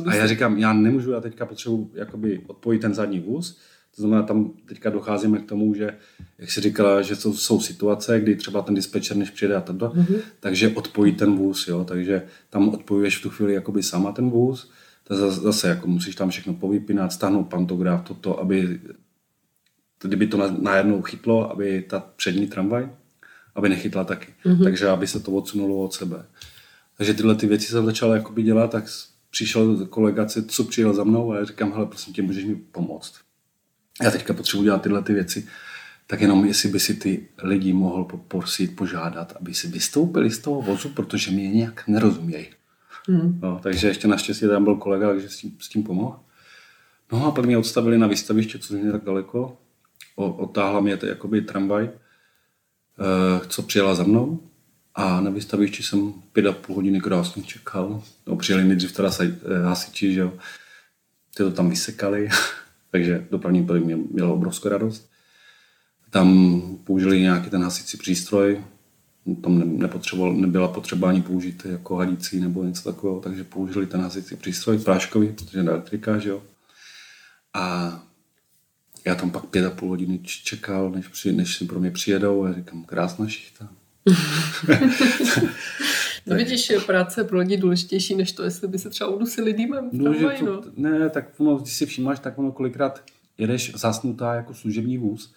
A já říkám, já nemůžu, já teďka potřebuji jakoby odpojit ten zadní vůz, to znamená, tam teďka docházíme k tomu, že, jak si říkala, že jsou, jsou situace, kdy třeba ten dispečer, než přijede a toto, mm-hmm. takže odpojí ten vůz, jo, takže tam odpojuješ v tu chvíli jakoby sama ten vůz, to zase, zase jako musíš tam všechno povypínat, stáhnout pantograf, toto, aby kdyby to najednou chytlo, aby ta přední tramvaj, aby nechytla taky. Mm-hmm. Takže aby se to odsunulo od sebe. Takže tyhle ty věci jsem začal jakoby dělat, tak přišel kolega, co přijel za mnou a já říkám, hele, prosím tě, můžeš mi pomoct já teďka potřebuji dělat tyhle ty věci. tak jenom jestli by si ty lidi mohl poprosit, požádat, aby si vystoupili z toho vozu, protože mi je nějak nerozumějí. Hmm. No, takže ještě naštěstí tam byl kolega, takže s tím, s tím pomohl. No a pak mě odstavili na výstaviště, co je tak daleko. O, otáhla mě to jakoby tramvaj, eh, co přijela za mnou. A na výstavišti jsem pět a půl hodiny krásně čekal. No, přijeli nejdřív teda eh, hasiči, že jo. Ty to tam vysekali, takže dopravní podnik měl, měl obrovskou radost. Tam použili nějaký ten hasicí přístroj, tam nepotřeboval, nebyla potřeba ani použít jako hadící nebo něco takového, takže použili ten hasicí přístroj práškový, protože je elektrika, že jo. A já tam pak pět a půl hodiny čekal, než, při, než si pro mě přijedou a říkám, krásná šichta. No vidíš, práce pro lidi důležitější, než to, jestli by se třeba udusili dýmem no, tramvaj, to, no. Ne, tak ono, když si všimáš, tak ono kolikrát jedeš zasnutá jako služební vůz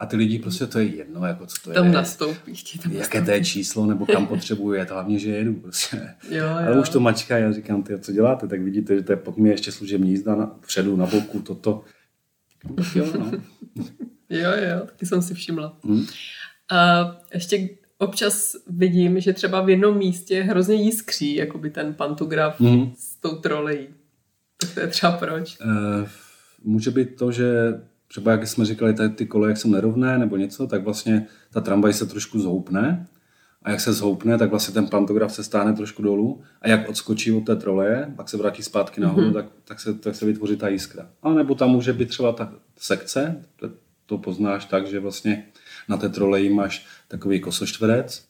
a ty lidi prostě to je jedno, jako co to tam je. Nastoupí, tam Jaké nastoupí. to je číslo, nebo kam potřebuje, to hlavně, že jedu prostě. Jo, jo. Ale už to mačka, já říkám, ty, co děláte, tak vidíte, že to je pod mě ještě služební jízda na, předu, na boku, toto. Tak jo, no. jo, jo, taky jsem si všimla. Hmm. A ještě občas vidím, že třeba v jednom místě hrozně jiskří, jako by ten pantograf hmm. s tou trolejí. To je třeba proč? Uh, může být to, že třeba jak jsme říkali, tady ty koleje jsou nerovné nebo něco, tak vlastně ta tramvaj se trošku zhoupne a jak se zhoupne, tak vlastně ten pantograf se stáhne trošku dolů a jak odskočí od té troleje, pak se vrátí zpátky nahoru, mm-hmm. tak, tak, se, tak se vytvoří ta jiskra. A nebo tam může být třeba ta sekce, to, to poznáš tak, že vlastně na té troleji máš takový kosoštverec,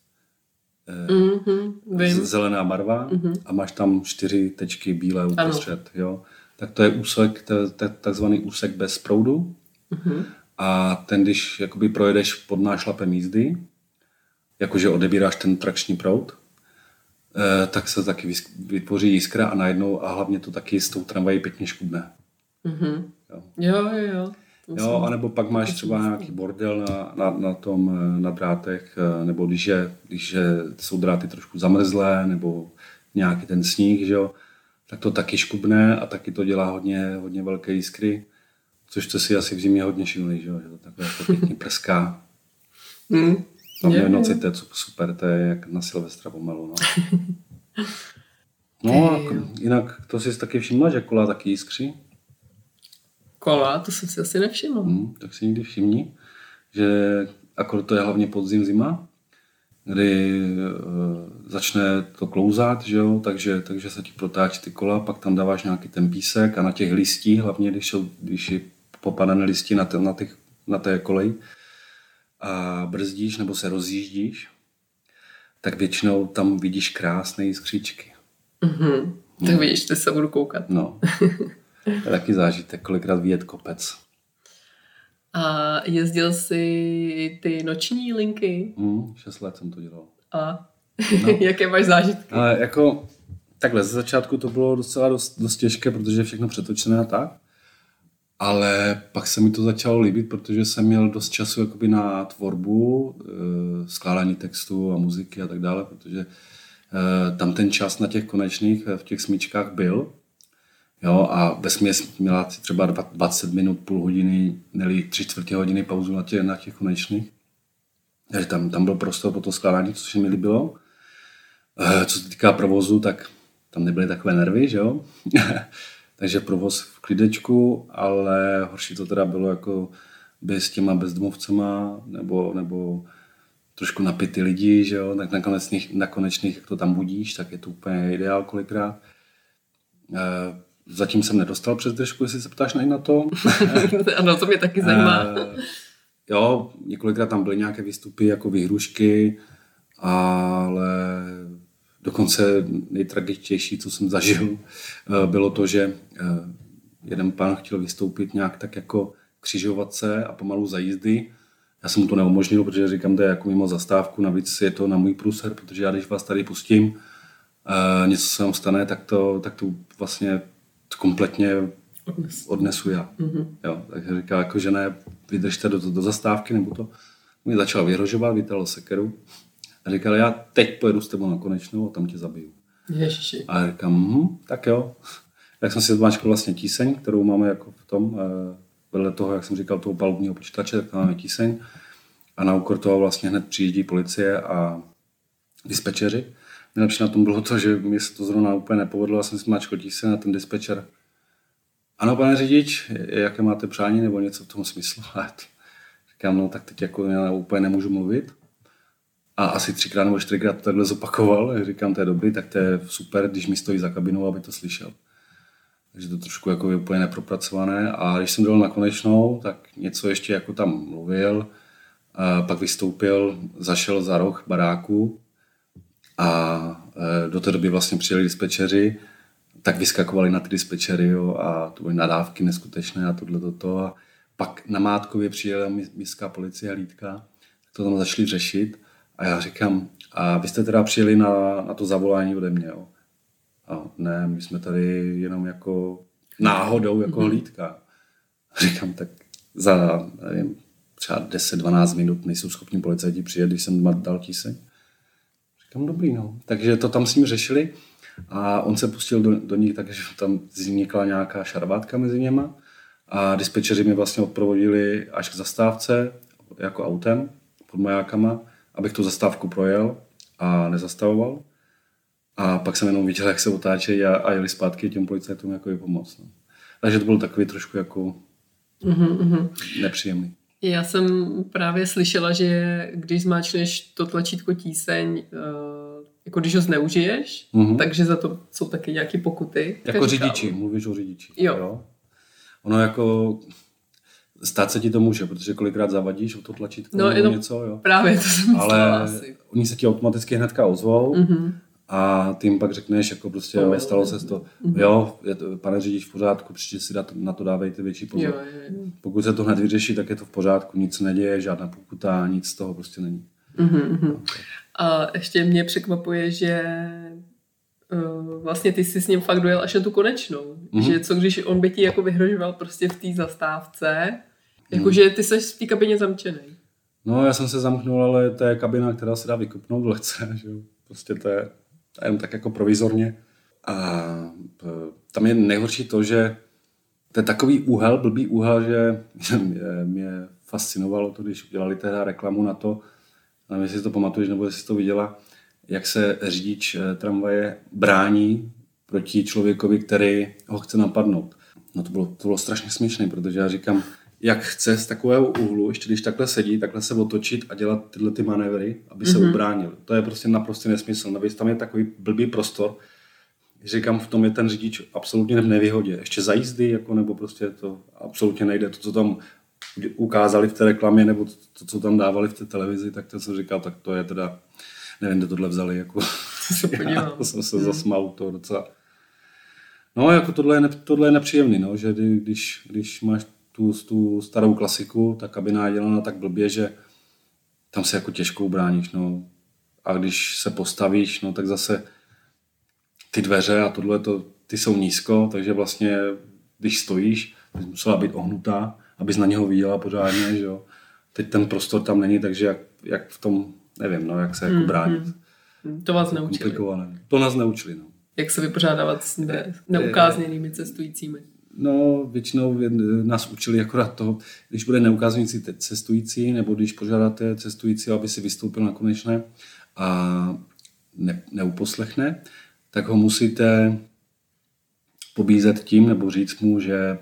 mm-hmm, zelená barva mm-hmm. a máš tam čtyři tečky bílé uprostřed. Jo? Tak to je úsek, to je takzvaný úsek bez proudu. Mm-hmm. A ten, když jakoby projedeš pod nášlapem jízdy, jakože odebíráš ten trakční proud, eh, tak se taky vytvoří jiskra a najednou a hlavně to taky s tou tramvají pěkně škudne. Mm-hmm. Jo. jo, jo, jo. Jo, anebo pak máš třeba nějaký bordel na, na, na tom, eh, na drátech, eh, nebo když, je, když je, jsou dráty trošku zamrzlé, nebo nějaký ten sníh, že jo, tak to taky škubne a taky to dělá hodně, hodně velké jiskry. Což to si asi v zimě hodně všimli, že, že to takhle jako pěkně prská. Mm. A v noci to je super, to je jak na Silvestra pomalu. No, no a jinak to si taky všimla, že kola taky jiskří? Kola? To jsem si asi nevšiml. Hmm, tak si někdy všimni, že akor to je hlavně podzim zima, kdy uh, začne to klouzat, že jo? Takže, takže se ti protáčí ty kola, pak tam dáváš nějaký ten písek a na těch listích, hlavně když, jsou, když je popadané listi na, na, těch, na té koleji a brzdíš nebo se rozjíždíš, tak většinou tam vidíš krásné jiskřičky. Mm-hmm. No. Tak vidíš, ty se budu koukat. No. To je taky zážitek, kolikrát vyjet kopec. A jezdil jsi ty noční linky? Mm, šest let jsem to dělal. A no. jaké máš zážitky? Ale jako takhle, ze začátku to bylo docela dost, dost těžké, protože je všechno přetočené a tak. Ale pak se mi to začalo líbit, protože jsem měl dost času jakoby na tvorbu, e, skládání textu a muziky a tak dále, protože e, tam ten čas na těch konečných v těch smíčkách byl. Jo, a ve směs měla třeba 20 minut, půl hodiny, nebo tři čtvrtě hodiny pauzu na těch, na těch konečných. Takže tam, tam byl prostor pro to skládání, co se mi líbilo. Co se týká provozu, tak tam nebyly takové nervy, že jo. Takže provoz klidečku, ale horší to teda bylo jako by s těma bezdomovcema nebo, nebo trošku napity lidi, že jo, tak nakonec, na konečných, jak to tam budíš, tak je to úplně ideál kolikrát. E, zatím jsem nedostal přes držku, jestli se ptáš na to. ano, to mě taky zajímá. E, jo, několikrát tam byly nějaké výstupy jako výhrušky, ale Dokonce nejtragičtější, co jsem zažil, eh, bylo to, že jeden pán chtěl vystoupit nějak tak jako křižovat se a pomalu za jízdy. Já jsem mu to neumožnil, protože říkám, to je jako mimo zastávku, navíc je to na můj průser, protože já když vás tady pustím, eh, něco se vám stane, tak to, tak to vlastně kompletně odnesu já. Mm-hmm. Jo, takže říká, jako, že ne, vydržte do, do, do zastávky, nebo to. Mě začal vyhrožovat, vytáhl sekeru a říkal, já teď pojedu s tebou na konečnou a tam tě zabiju. Ježiši. A říkám, hm, tak jo. Tak jsem si zmáčkl vlastně tíseň, kterou máme jako v tom, eh, vedle toho, jak jsem říkal, toho palubního počítače, tak tam máme tíseň a na úkor toho vlastně hned přijíždí policie a dispečeři. Nejlepší na tom bylo to, že mi se to zrovna úplně nepovedlo, já jsem si máčkl tíseň a ten dispečer ano, pane řidič, jaké máte přání nebo něco v tom smyslu? Říkám, no tak teď jako já úplně nemůžu mluvit. A asi třikrát nebo čtyřikrát to takhle zopakoval. Říkám, to je dobrý, tak to je super, když mi stojí za kabinou, aby to slyšel. Takže to trošku jako úplně nepropracované. A když jsem dal na konečnou, tak něco ještě jako tam mluvil. A pak vystoupil, zašel za roh baráku a e, do té doby vlastně přijeli dispečeři tak vyskakovali na ty dispečery jo, a to byly nadávky neskutečné a tohle toto. A pak na Mátkově přijela městská policie a lítka, to tam začali řešit a já říkám, a vy jste teda přijeli na, na to zavolání ode mě, jo? A ne, my jsme tady jenom jako náhodou, jako mm-hmm. hlídka. Říkám, tak za, nevím, třeba 10-12 minut nejsou schopni policajti přijet, když jsem dal tíseň. Říkám, dobrý, no. Takže to tam s ním řešili. A on se pustil do, do nich, takže tam vznikla nějaká šarvátka mezi něma. A dispečeři mě vlastně odprovodili až k zastávce, jako autem, pod majákama, abych tu zastávku projel a nezastavoval. A pak jsem jenom viděl, jak se otáčejí a, a jeli zpátky těm policajtům jako je pomoc. No. Takže to byl takový trošku jako mm-hmm. nepříjemný. Já jsem právě slyšela, že když zmáčneš to tlačítko tíseň, uh jako když ho zneužiješ, mm-hmm. takže za to jsou taky nějaké pokuty. Jako řidiči, mluvíš o řidiči. Jo. jo. Ono jako stát se ti to může, protože kolikrát zavadíš o to tlačítko no, nebo něco, jo. Právě to jsem Ale asi. oni se ti automaticky hnedka ozvou mm-hmm. A ty jim pak řekneš, jako prostě, jo, stalo se to, mm-hmm. jo, je to, pane řidič v pořádku, příště si na to dávejte větší pozor. Jo, jo, jo. Pokud se to hned vyřeší, tak je to v pořádku, nic neděje, žádná pokuta, nic z toho prostě není. Mm-hmm. A ještě mě překvapuje, že uh, vlastně ty jsi s ním fakt dojel až na tu konečnou. Mm-hmm. Že co když on by ti jako vyhrožoval prostě v té zastávce, jakože mm. ty jsi v té kabině zamčený. No já jsem se zamknul, ale to je kabina, která se dá vykupnout lehce, že Prostě to je, to je jen tak jako provizorně. A tam je nejhorší to, že to je takový úhel, blbý úhel, že mě, mě fascinovalo to, když udělali teda reklamu na to, nevím, jestli to pamatuješ, nebo jestli to viděla, jak se řidič eh, tramvaje brání proti člověkovi, který ho chce napadnout. No to bylo, to bylo strašně směšné, protože já říkám, jak chce z takového úhlu, ještě když takhle sedí, takhle se otočit a dělat tyhle ty manévry, aby se mm-hmm. ubránil. To je prostě naprosto nesmysl. Navíc tam je takový blbý prostor, říkám, v tom je ten řidič absolutně v nevýhodě. Ještě za jízdy, jako, nebo prostě to absolutně nejde. To, co tam ukázali v té reklamě, nebo to, co tam dávali v té televizi, tak to jsem říkal, tak to je teda, nevím, kde tohle vzali, jako, já to jsem se hmm. zasmál to docela. No, jako tohle je, tohle je nepříjemný, no, že když, když máš tu, tu starou klasiku, ta kabina je dělaná tak blbě, že tam se jako těžko ubráníš, no. A když se postavíš, no tak zase ty dveře a tohle, to, ty jsou nízko, takže vlastně, když stojíš, bys musela být ohnutá, abys na něho viděla pořádně, že jo. Teď ten prostor tam není, takže jak, jak v tom, nevím, no, jak se jako hmm, bránit. Hmm. To vás neučili. To nás neučili, no. Jak se vypořádávat s ne, neukázněnými cestujícími? No, většinou nás učili akorát to, když bude neukáznějící cestující, nebo když požádáte cestující, aby si vystoupil na konečné a ne, neuposlechne, tak ho musíte pobízet tím, nebo říct mu, že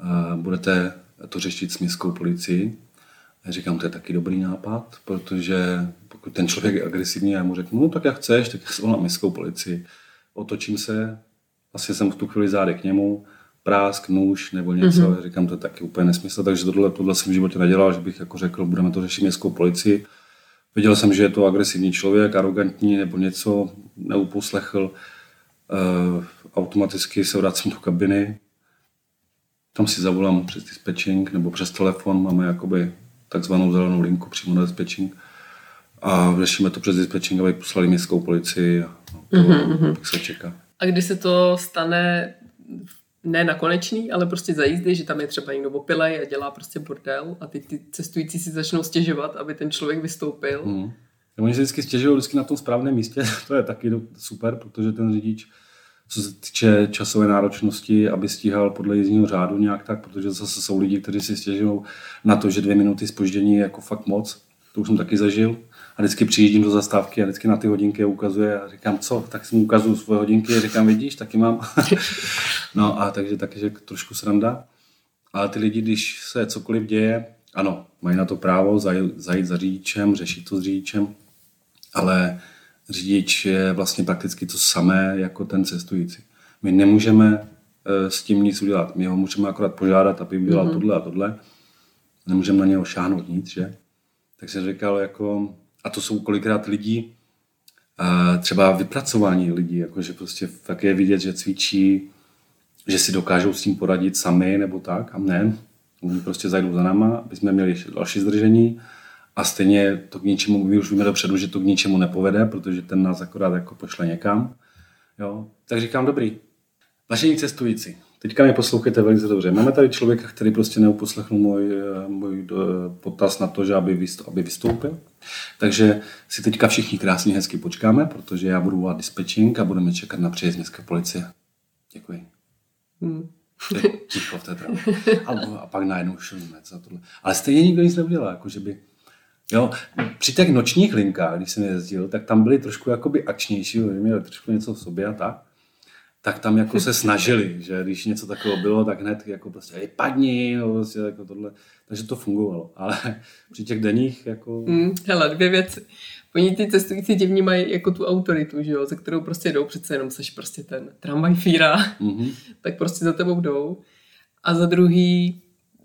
uh, budete to řešit s městskou policií. Já říkám, to je taky dobrý nápad, protože pokud ten člověk je agresivní, já mu řeknu, no tak jak chceš, tak já zvolám městskou policii. Otočím se, vlastně jsem v tu chvíli zády k němu, prásk, nůž nebo něco. Mm-hmm. Říkám, to je taky úplně nesmysl, takže tohle, tohle jsem v životě nedělal, že bych jako řekl, budeme to řešit městskou policii. Viděl jsem, že je to agresivní člověk, arrogantní nebo něco, neuposlechl. Uh, automaticky se vracím do kabiny, tam si zavolám přes dispatching nebo přes telefon, máme jakoby takzvanou zelenou linku přímo na dispatching a řešíme to přes dispatching, aby poslali městskou policii a to mm-hmm. se čeká. A když se to stane ne na konečný, ale prostě za jízdy, že tam je třeba někdo opilej a dělá prostě bordel a ty, ty cestující si začnou stěžovat, aby ten člověk vystoupil. Mm. Oni se vždycky stěžují vždycky na tom správném místě, to je taky super, protože ten řidič co se týče časové náročnosti, aby stíhal podle jízdního řádu nějak tak, protože zase jsou lidi, kteří si stěžují na to, že dvě minuty spoždění je jako fakt moc. To už jsem taky zažil. A vždycky přijíždím do zastávky a vždycky na ty hodinky ukazuje a říkám, co? Tak si mu ukazuju svoje hodinky a říkám, vidíš, taky mám. no a takže taky, že trošku sranda. Ale ty lidi, když se cokoliv děje, ano, mají na to právo zajít za řidičem, řešit to s řidičem, ale řidič je vlastně prakticky to samé jako ten cestující. My nemůžeme eh, s tím nic udělat. My ho můžeme akorát požádat, aby udělal mm-hmm. tohle a tohle. Nemůžeme na něho šáhnout nic, že? Tak jsem říkal, jako, a to jsou kolikrát lidi, třeba vypracování lidí, jako že prostě fakt je vidět, že cvičí, že si dokážou s tím poradit sami nebo tak, a ne. Oni prostě zajdou za náma, aby jsme měli další zdržení a stejně to k ničemu, my už víme dopředu, že to k ničemu nepovede, protože ten nás akorát jako pošle někam. Jo? Tak říkám, dobrý. Vážení cestující, teďka mě poslouchejte velice dobře. Máme tady člověka, který prostě neuposlechnul můj, můj potaz na to, že aby vystoupil. Takže si teďka všichni krásně hezky počkáme, protože já budu volat dispečing a budeme čekat na příjezd městské policie. Děkuji. Hmm. Ticho v té a, a pak najednou šumec a tohle. Ale stejně nikdo nic neudělá, jako že by Jo, při těch nočních linkách, když jsem jezdil, tak tam byli trošku jakoby akčnější, měli trošku něco v sobě a tak. Tak tam jako se snažili, že když něco takového bylo, tak hned jako prostě hej, padni, no, prostě jako tohle. Takže to fungovalo. Ale při těch denních jako... Mm, hele, dvě věci. Oni ty cestující tě vnímají jako tu autoritu, že jo, za kterou prostě jdou, přece jenom seš prostě ten tramvaj fíra, mm-hmm. tak prostě za tebou jdou. A za druhý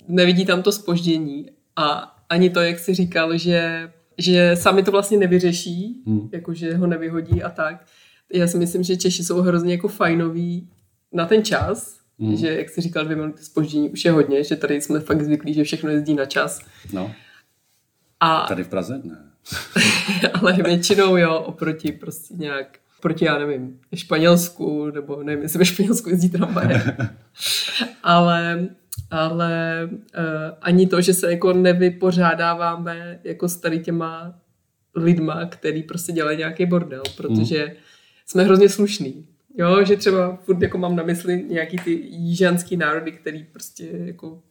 nevidí tam to spoždění a ani to, jak jsi říkal, že, že sami to vlastně nevyřeší, hmm. jakože ho nevyhodí a tak. Já si myslím, že Češi jsou hrozně jako fajnoví na ten čas, hmm. že jak jsi říkal, dvě minuty spoždění už je hodně, že tady jsme fakt zvyklí, že všechno jezdí na čas. No. A... Tady v Praze ne. ale většinou jo, oproti prostě nějak proti, já nevím, Španělsku, nebo nevím, jestli ve Španělsku jezdí tramvaje. ale ale uh, ani to, že se jako nevypořádáváme jako s tady těma lidma, který prostě dělají nějaký bordel, protože hmm. Jsme hrozně slušní. Jo, že třeba furt jako mám na mysli nějaký ty jížanský národy, který prostě jako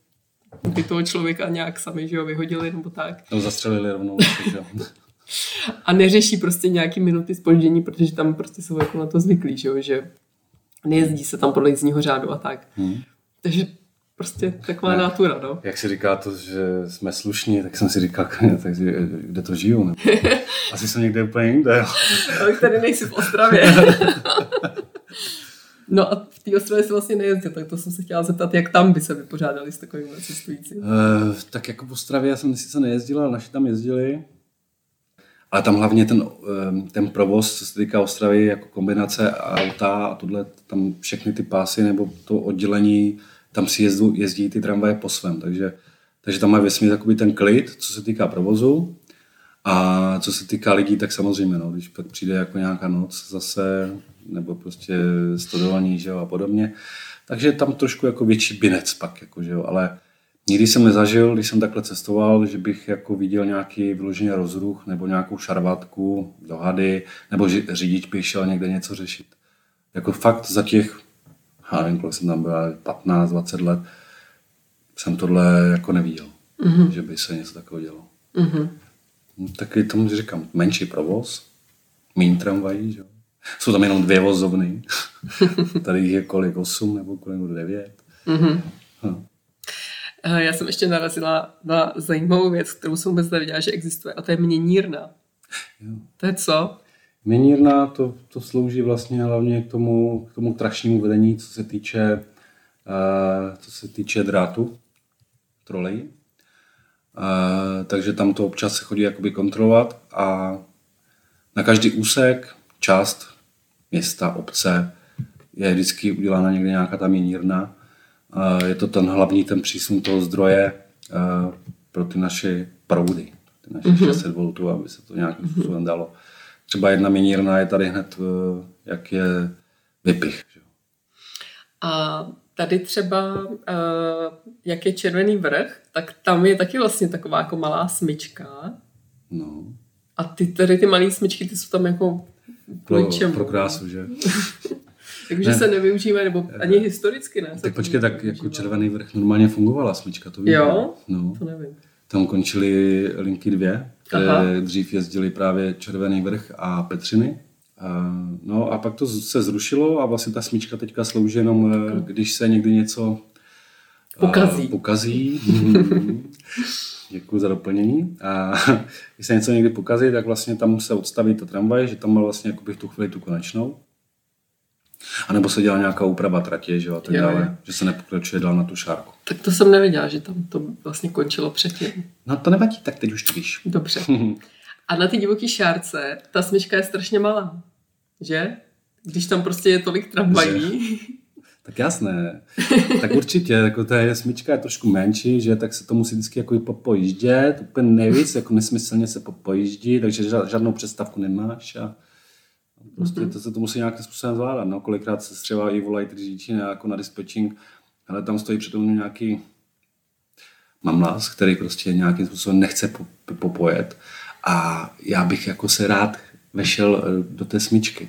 by toho člověka nějak sami, že jo, vyhodili nebo tak. No zastřelili rovnou, že A neřeší prostě nějaký minuty spoždění, protože tam prostě jsou jako na to zvyklí, že jo, že nejezdí se tam podle jízdního řádu a tak. Hmm. Takže prostě taková ne, nátura, no. Jak si říká to, že jsme slušní, tak jsem si říkal, tak, kde to žiju, nebo? Asi jsem někde úplně jinde, jo. Ale tady nejsi v Ostravě. No a v té Ostravě se vlastně nejezdil, tak to jsem se chtěla zeptat, jak tam by se vypořádali s takovými cestující. Uh, tak jako v Ostravě já jsem sice nejezdil, ale naši tam jezdili. Ale tam hlavně ten, eh, ten provoz, co se týká Ostravy, jako kombinace auta a tohle, tam všechny ty pásy nebo to oddělení tam si jezdu, jezdí ty tramvaje po svém, takže, takže tam má vesmír takový ten klid, co se týká provozu. A co se týká lidí, tak samozřejmě, no, když pak přijde jako nějaká noc zase, nebo prostě studování, že jo, a podobně, takže tam trošku jako větší binec pak, jako, že jo, ale nikdy jsem nezažil, když jsem takhle cestoval, že bych jako viděl nějaký vyložený rozruch nebo nějakou šarvátku, dohady, nebo že řidič by šel někde něco řešit. Jako fakt za těch já nevím, kolik jsem tam byl, 15, 20 let, jsem tohle jako neviděl, mm-hmm. že by se něco takového dělo. Mm-hmm. No, taky tomu říkám, menší provoz, méně tramvají, že? Jsou tam jenom dvě vozovny. Tady je kolik, osm nebo kolik, devět. Mm-hmm. Hm. Já jsem ještě narazila na zajímavou věc, kterou jsem vůbec nevěděla, že existuje, a to je měnírna. Jo. To je co? Měnírna to, to slouží vlastně hlavně k tomu, k tomu trašnímu vedení, co se týče, uh, co se týče drátu trolej. Uh, takže tam to občas se chodí jakoby kontrolovat a na každý úsek, část města, obce je vždycky udělána někde nějaká ta měnírna. Uh, je to ten hlavní ten přísun toho zdroje uh, pro ty naše proudy, ty naše mm-hmm. 600 V, aby se to nějakým způsobem dalo třeba jedna měnírna je tady hned, eh, jak je vypich. Že? A tady třeba, eh, jak je Červený vrch, tak tam je taky vlastně taková jako malá smyčka. No. A ty tady ty malé smyčky, ty jsou tam jako pro, pro krásu, že? Takže Ne. se nevyužívá, nebo ani historicky ne. Tak počkej, tak jako Červený vrch normálně fungovala smyčka, to víš. Jo? No. To nevím. Tam končily linky dvě, které Aha. dřív jezdily právě Červený vrch a Petřiny. No a pak to se zrušilo a vlastně ta smyčka teďka slouží jenom, eh, když se někdy něco eh, Pokazí. pokazí. Děkuji za doplnění. A když se něco někdy pokazí, tak vlastně tam se odstaví ta tramvaj, že tam má vlastně jakoby v tu chvíli tu konečnou. A nebo se dělá nějaká úprava tratě, že jo, a tak Jo, jo. dále, že se nepokračuje dál na tu šárku. Tak to jsem nevěděla, že tam to vlastně končilo předtím. No to nevadí, tak teď už to víš. Dobře. A na ty divoký šárce ta smyčka je strašně malá, že? Když tam prostě je tolik tramvají. Tak jasné. Tak určitě, jako ta smyčka je trošku menší, že tak se to musí vždycky jako i popojíždět, úplně nejvíc, jako nesmyslně se popojíždí, takže žádnou představku nemáš a prostě to se to musí nějakým způsobem zvládat. No, kolikrát se třeba i volají ty řidiči jako na dispatching, ale tam stojí přitom nějaký mamlas, který prostě nějakým způsobem nechce po- popojet a já bych jako se rád vešel eh, do té smyčky.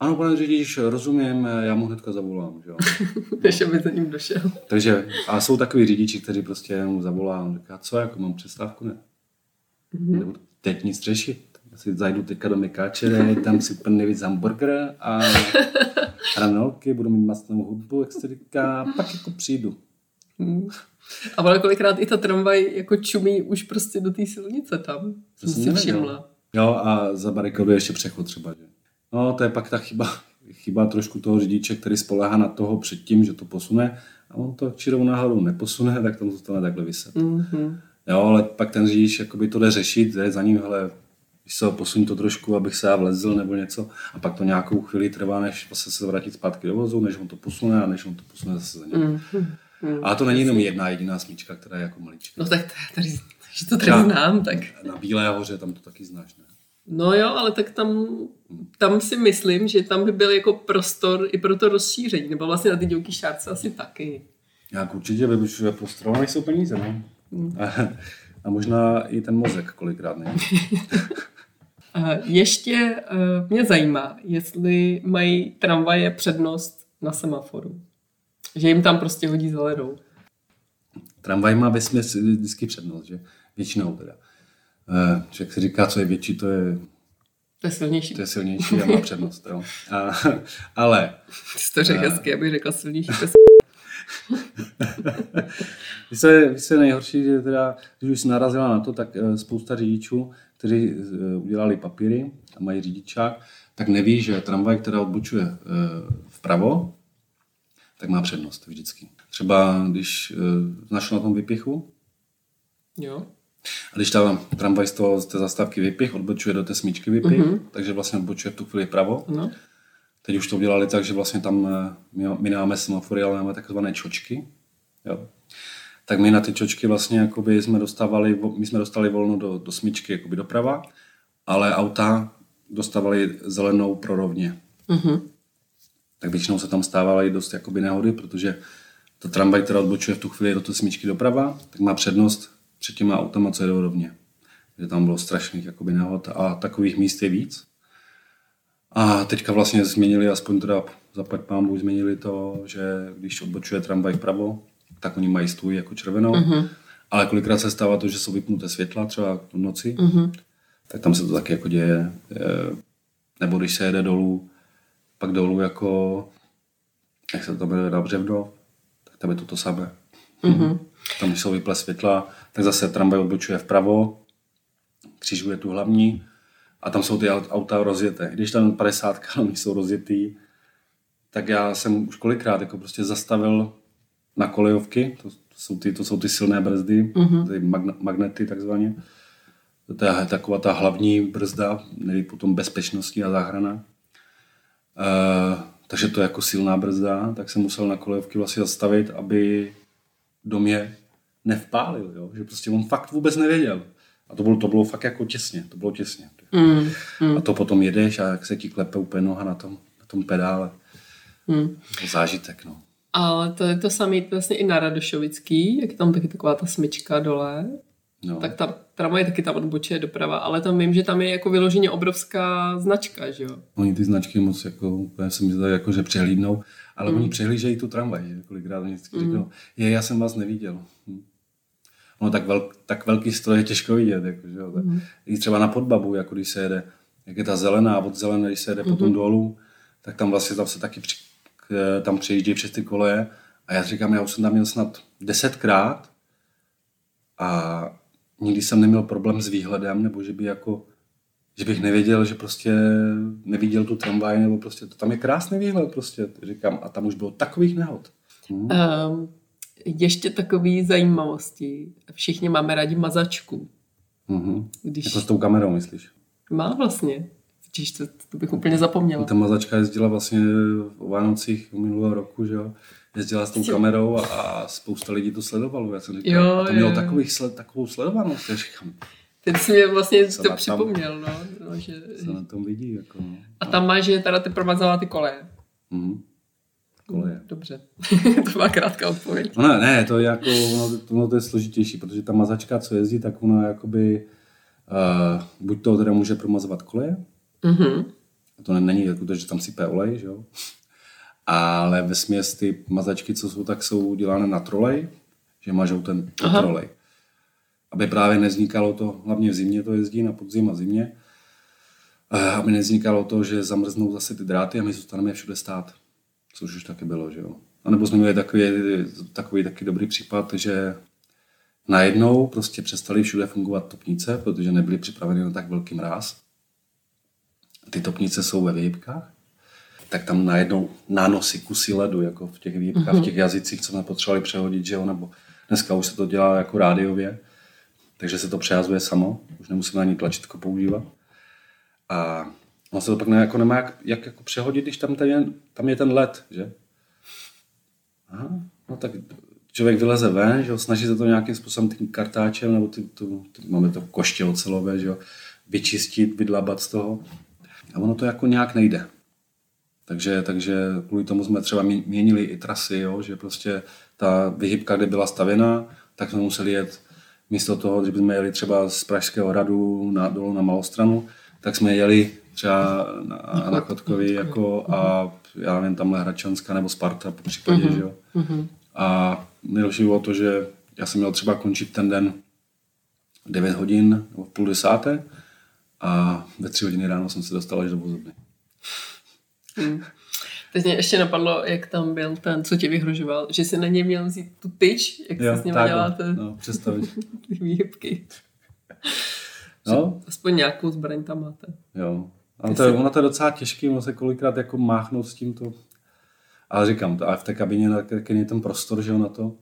Ano, pane řidič, rozumím, já mu hnedka zavolám. Že jo? než aby za ním došel. Takže, a jsou takový řidiči, kteří prostě mu zavolá a on říká, co, jako mám přestávku, ne? Mm-hmm. Nebo teď nic řešit. Si zajdu teďka do Mekáče, tam si úplně nejvíc hamburger a hranolky, budu mít masnou hudbu, jak se říká, pak jako přijdu. Hmm. A ono kolikrát i ta tramvaj jako čumí už prostě do té silnice tam. To Jsem jsem si nevěděl. všimla. Jo, a za barikadu ještě přechod třeba, že? No, to je pak ta chyba, chyba trošku toho řidiče, který spolehá na toho předtím, že to posune a on to čirou náhodou neposune, tak tam zůstane takhle vyset. Mm-hmm. Jo, ale pak ten řidič jakoby to jde řešit, jde za ním, hele, když se ho posuň to trošku, abych se já vlezl nebo něco a pak to nějakou chvíli trvá, než vlastně se vrátit zpátky do vozu, než on to posune a než on to posune zase za ním. Mm. Mm-hmm. A to není jenom jedna jediná smyčka, která je jako malička. No tak to- tady, že to tady znám, tak. Na Bílé hoře tam to taky znáš, ne? No jo, ale tak tam, tam si myslím, že tam by byl jako prostor i pro to rozšíření, nebo vlastně na ty divoký šárce asi taky. Jak určitě vybušuje prostor, ale jsou peníze, no. A, a možná i ten mozek kolikrát není. A ještě uh, mě zajímá, jestli mají tramvaje přednost na semaforu. Že jim tam prostě hodí zelenou. Tramvaj má ve vždycky přednost, že? Většinou teda. Eh, Člověk si říká, co je větší, to je, To je silnější. to je silnější a má přednost. Jo. A, ale Ty jsi to řekl hezky, abych řekla silnější pes. Je, víš, co je nejhorší, že teda, když už jsi narazila na to, tak eh, spousta řidičů, kteří eh, udělali papíry a mají řidičák, tak neví, že tramvaj, která odbočuje eh, vpravo, tak má přednost vždycky. Třeba když eh, znáš na tom vypichu, Jo. a když ta tramvaj z, toho, z té zastávky vypich, odbočuje do té smíčky vypich, mm-hmm. takže vlastně odbočuje v tu chvíli vpravo. No. Teď už to udělali tak, že vlastně tam my, my nemáme semafory, ale máme takzvané čočky. Jo. Tak my na ty čočky vlastně jakoby jsme dostávali, my jsme dostali volno do, do smyčky jakoby doprava, ale auta dostávali zelenou pro rovně. Mhm. Tak většinou se tam stávaly dost jakoby nehody, protože ta tramvaj, která odbočuje v tu chvíli do té smyčky doprava, tak má přednost před těma autama, co jedou rovně. Že tam bylo strašných jakoby nehod a takových míst je víc. A teďka vlastně změnili, aspoň teda zapad pámbu, změnili to, že když odbočuje tramvaj vpravo, tak oni mají stůj jako červenou. Mm-hmm. Ale kolikrát se stává to, že jsou vypnuté světla, třeba v noci, mm-hmm. tak tam se to taky jako děje. Eh, Nebo když se jede dolů, pak dolů jako, jak se to jmenuje, na Břevno, tak tam je to to samé. Mm-hmm. Tam, když jsou vyplé světla, tak zase tramvaj odbočuje vpravo, křižuje tu hlavní a tam jsou ty aut- auta rozjeté. Když tam 50 oni jsou rozjetý, tak já jsem už kolikrát jako prostě zastavil na kolejovky, to, to, jsou, ty, to jsou ty silné brzdy, mm-hmm. ty magna, magnety takzvaně. To je taková ta hlavní brzda, nebo potom bezpečnostní a záchrana. Uh, takže to je jako silná brzda, tak jsem musel na kolejovky vlastně zastavit, aby do mě nevpálil, jo? že prostě on fakt vůbec nevěděl. A to bylo, to bylo fakt jako těsně, to bylo těsně. Mm. A to potom jedeš a jak se ti klepe úplně noha na tom, na tom pedále. Mm. Zážitek, no. Ale to je to samé vlastně i na Radošovický, jak je tam taky taková ta smyčka dole. No. Tak ta tramvaj taky tam odbočuje doprava, ale tam vím, že tam je jako vyloženě obrovská značka, že jo? Oni ty značky moc jako, já jsem myslel, jako, že přehlídnou, ale mm. oni přehlížejí tu tramvaj, že? kolikrát oni vždycky mm. řeknou, je, já jsem vás neviděl. Hm. No tak, velk, tak velký stroj je těžko vidět, jako, že jo? Mm. I třeba na podbabu, jako když se jede, jak je ta zelená, od zelené, když se jede mm. potom dolů, tak tam vlastně tam se taky při, tam přejíždí přes ty koleje a já říkám, já už jsem tam měl snad desetkrát a nikdy jsem neměl problém s výhledem, nebo že by jako že bych nevěděl, že prostě neviděl tu tramvaj, nebo prostě to tam je krásný výhled prostě, říkám, a tam už bylo takových nehod. Hmm. Um, ještě takové zajímavosti. Všichni máme rádi mazačku. Mm-hmm. Když... Jako s tou kamerou, myslíš? Má vlastně. Čiž to, to bych úplně zapomněla. Ta mazačka jezdila vlastně o Vánocích minulého roku, že jo? Jezdila s tou kamerou a, a spousta lidí to sledovalo. Já jsem říkal, jo, a to mělo takových sled, takovou sledovanost. Já říkám, Teď si mě vlastně to připomněl, no. no že, se na tom vidí, jako no. A tam máš, že teda ty promazala ty koleje. Mm. Koleje. Dobře, to má krátká odpověď. No ne, to je jako, ono, ono to je složitější, protože ta mazačka, co jezdí, tak ona jakoby, uh, buď to teda může promazovat koleje, mm-hmm. to není jako to, že tam sype olej, že jo? ale ve směs ty mazačky, co jsou, tak jsou udělané na trolej, že mažou ten, trolej. Aby právě neznikalo to, hlavně v zimě to jezdí, na podzim a zimě, eh, aby neznikalo to, že zamrznou zase ty dráty a my zůstaneme všude stát. Což už taky bylo, že jo. A nebo jsme měli takový, takový taky dobrý případ, že najednou prostě přestali všude fungovat topnice, protože nebyly připraveny na tak velký mráz. Ty topnice jsou ve výhybkách tak tam najednou nánosy kusy ledu, jako v těch výjimkách, mm-hmm. v těch jazycích, co jsme potřebovali přehodit, že jo, nebo dneska už se to dělá jako rádiově, takže se to přehazuje samo, už nemusíme ani tlačítko používat. A on se to pak ne, jako nemá jak, jak jako přehodit, když tam, ten je, tam je ten led, že? Aha, no tak člověk vyleze ven, že jo, snaží se to nějakým způsobem tím kartáčem, nebo ty, tu, ty, máme to koště ocelové, že jo, vyčistit, vydlabat z toho. A ono to jako nějak nejde. Takže, takže kvůli tomu jsme třeba měnili i trasy, jo, že prostě ta vyhybka, kde byla stavěna, tak jsme museli jet místo toho, že bychom jeli třeba z Pražského hradu na, dolů na Malostranu, tak jsme jeli třeba na, na Chodkovi jako a já nevím, tamhle Hračanská nebo Sparta po případě, uh-huh. že jo. Uh-huh. A nejlepší bylo to, že já jsem měl třeba končit ten den 9 hodin nebo v půl desáté a ve 3 hodiny ráno jsem se dostal až do vozovny. Hmm. Teď mě ještě napadlo, jak tam byl ten, co tě vyhrožoval, že si na něj měl vzít tu tyč, jak jo, se s ním děláte. No, představit. ty výhybky. No. Aspoň nějakou zbraň tam máte. Jo. Ale to je, ono to je docela těžké, ono se kolikrát jako máchnout s tímto. Ale říkám, to, ale v té kabině je ten prostor, že jo, na to.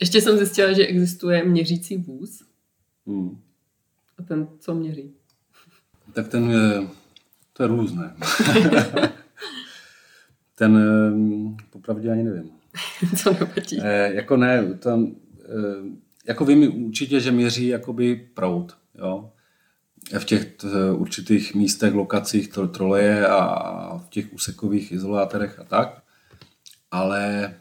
Ještě jsem zjistila, že existuje měřící vůz. Hmm. A ten co měří? Tak ten je to je různé. Ten, ehm, popravdě ani nevím. Co nevadí? Eh, jako ne, tam, eh, jako vím určitě, že měří jakoby prout, jo. V těch t, určitých místech, lokacích to troleje a v těch úsekových izolátorech a tak. Ale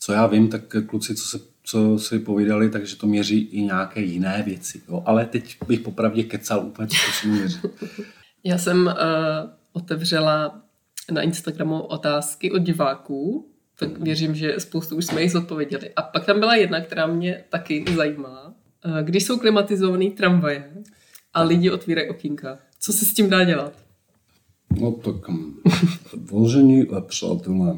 co já vím, tak kluci, co se co si povídali, takže to měří i nějaké jiné věci. Jo? Ale teď bych popravdě kecal úplně, co to měří. Já jsem uh, otevřela na Instagramu otázky od diváků, tak mhm. věřím, že spoustu už jsme jich zodpověděli. A pak tam byla jedna, která mě taky zajímala. Uh, když jsou klimatizované tramvaje a lidi otvírají okýnka, co se s tím dá dělat? No tak, mm, vážení přátelé,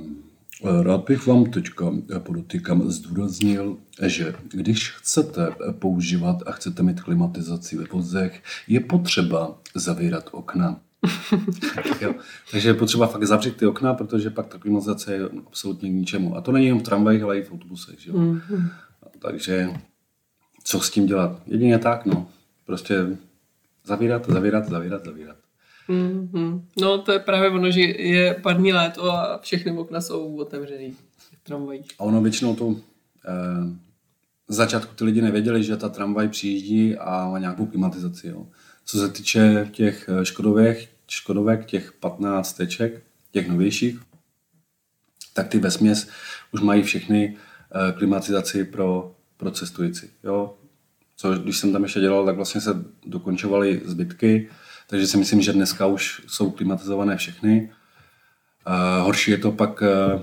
Rád bych vám teďka podotýkám zdůraznil, že když chcete používat a chcete mít klimatizaci ve vozech, je potřeba zavírat okna. jo. Takže je potřeba fakt zavřít ty okna, protože pak ta klimatizace je absolutně k ničemu. A to není jenom v tramvajích, ale i v autobusech. Jo? Mm-hmm. Takže co s tím dělat? Jedině tak, no. Prostě zavírat, zavírat, zavírat, zavírat. Mm-hmm. No to je právě ono, že je parní léto a všechny okna jsou otevřený tramvají. A ono většinou to eh, začátku ty lidi nevěděli, že ta tramvaj přijíždí a má nějakou klimatizaci. Jo. Co se týče těch eh, škodovek, škodovek, těch 15 teček, těch novějších, tak ty vesměs už mají všechny eh, klimatizaci pro, pro cestující. Jo. co když jsem tam ještě dělal, tak vlastně se dokončovaly zbytky, takže si myslím, že dneska už jsou klimatizované všechny. A horší je to pak eh,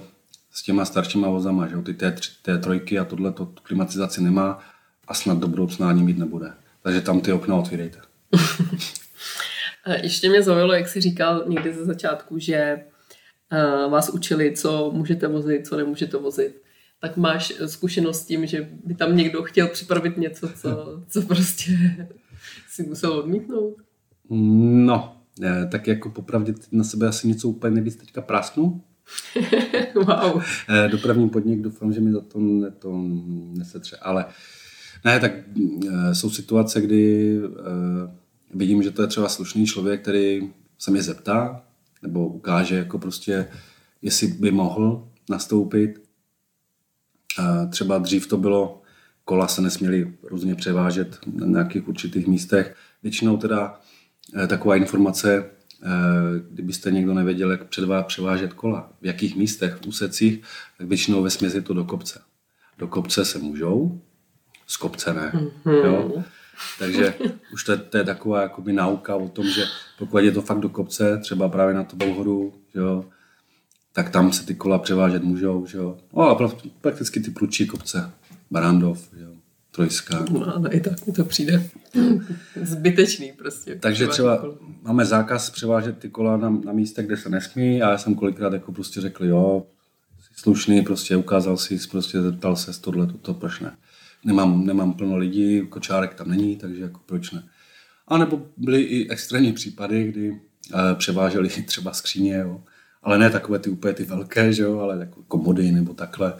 s těma staršíma vozama, že ty T3 a tohle to klimatizaci nemá a snad do budoucna ani mít nebude. Takže tam ty okna otvírejte. Ještě mě zaujalo, jak jsi říkal někdy ze začátku, že eh, vás učili, co můžete vozit, co nemůžete vozit. Tak máš zkušenost s tím, že by tam někdo chtěl připravit něco, co, co prostě si musel odmítnout? No, eh, tak jako popravdě na sebe asi něco úplně nejvíc teďka prásknu. wow. Eh, dopravní podnik, doufám, že mi za to, ne, to nesetře. Ale ne, tak jsou situace, kdy vidím, že to je třeba slušný člověk, který se mě zeptá, nebo ukáže jako prostě, jestli by mohl nastoupit. Třeba dřív to bylo, kola se nesměly různě převážet na nějakých určitých místech. Většinou teda eh, taková informace, eh, kdybyste někdo nevěděl, jak předvá, převážet kola, v jakých místech, v úsecích, tak většinou ve směsi to do kopce. Do kopce se můžou, z kopce ne. Mm-hmm. Jo? Takže už to je, to je taková jakoby nauka o tom, že pokud je to fakt do kopce, třeba právě na to Bouhoru, jo, tak tam se ty kola převážet můžou. Že jo. No, a prakticky ty prudčí kopce, Barandov, jo, Trojská. No, no i tak mi to přijde zbytečný prostě. Takže třeba kola. máme zákaz převážet ty kola na, na místech, kde se nesmí a já jsem kolikrát jako prostě řekl, jo, jsi slušný, prostě ukázal si, prostě zeptal se tohle, toto, proč ne nemám, nemám plno lidí, kočárek tam není, takže jako proč ne. A nebo byly i extrémní případy, kdy e, převáželi třeba skříně, jo. ale ne takové ty úplně ty velké, že jo, ale jako komody nebo takhle.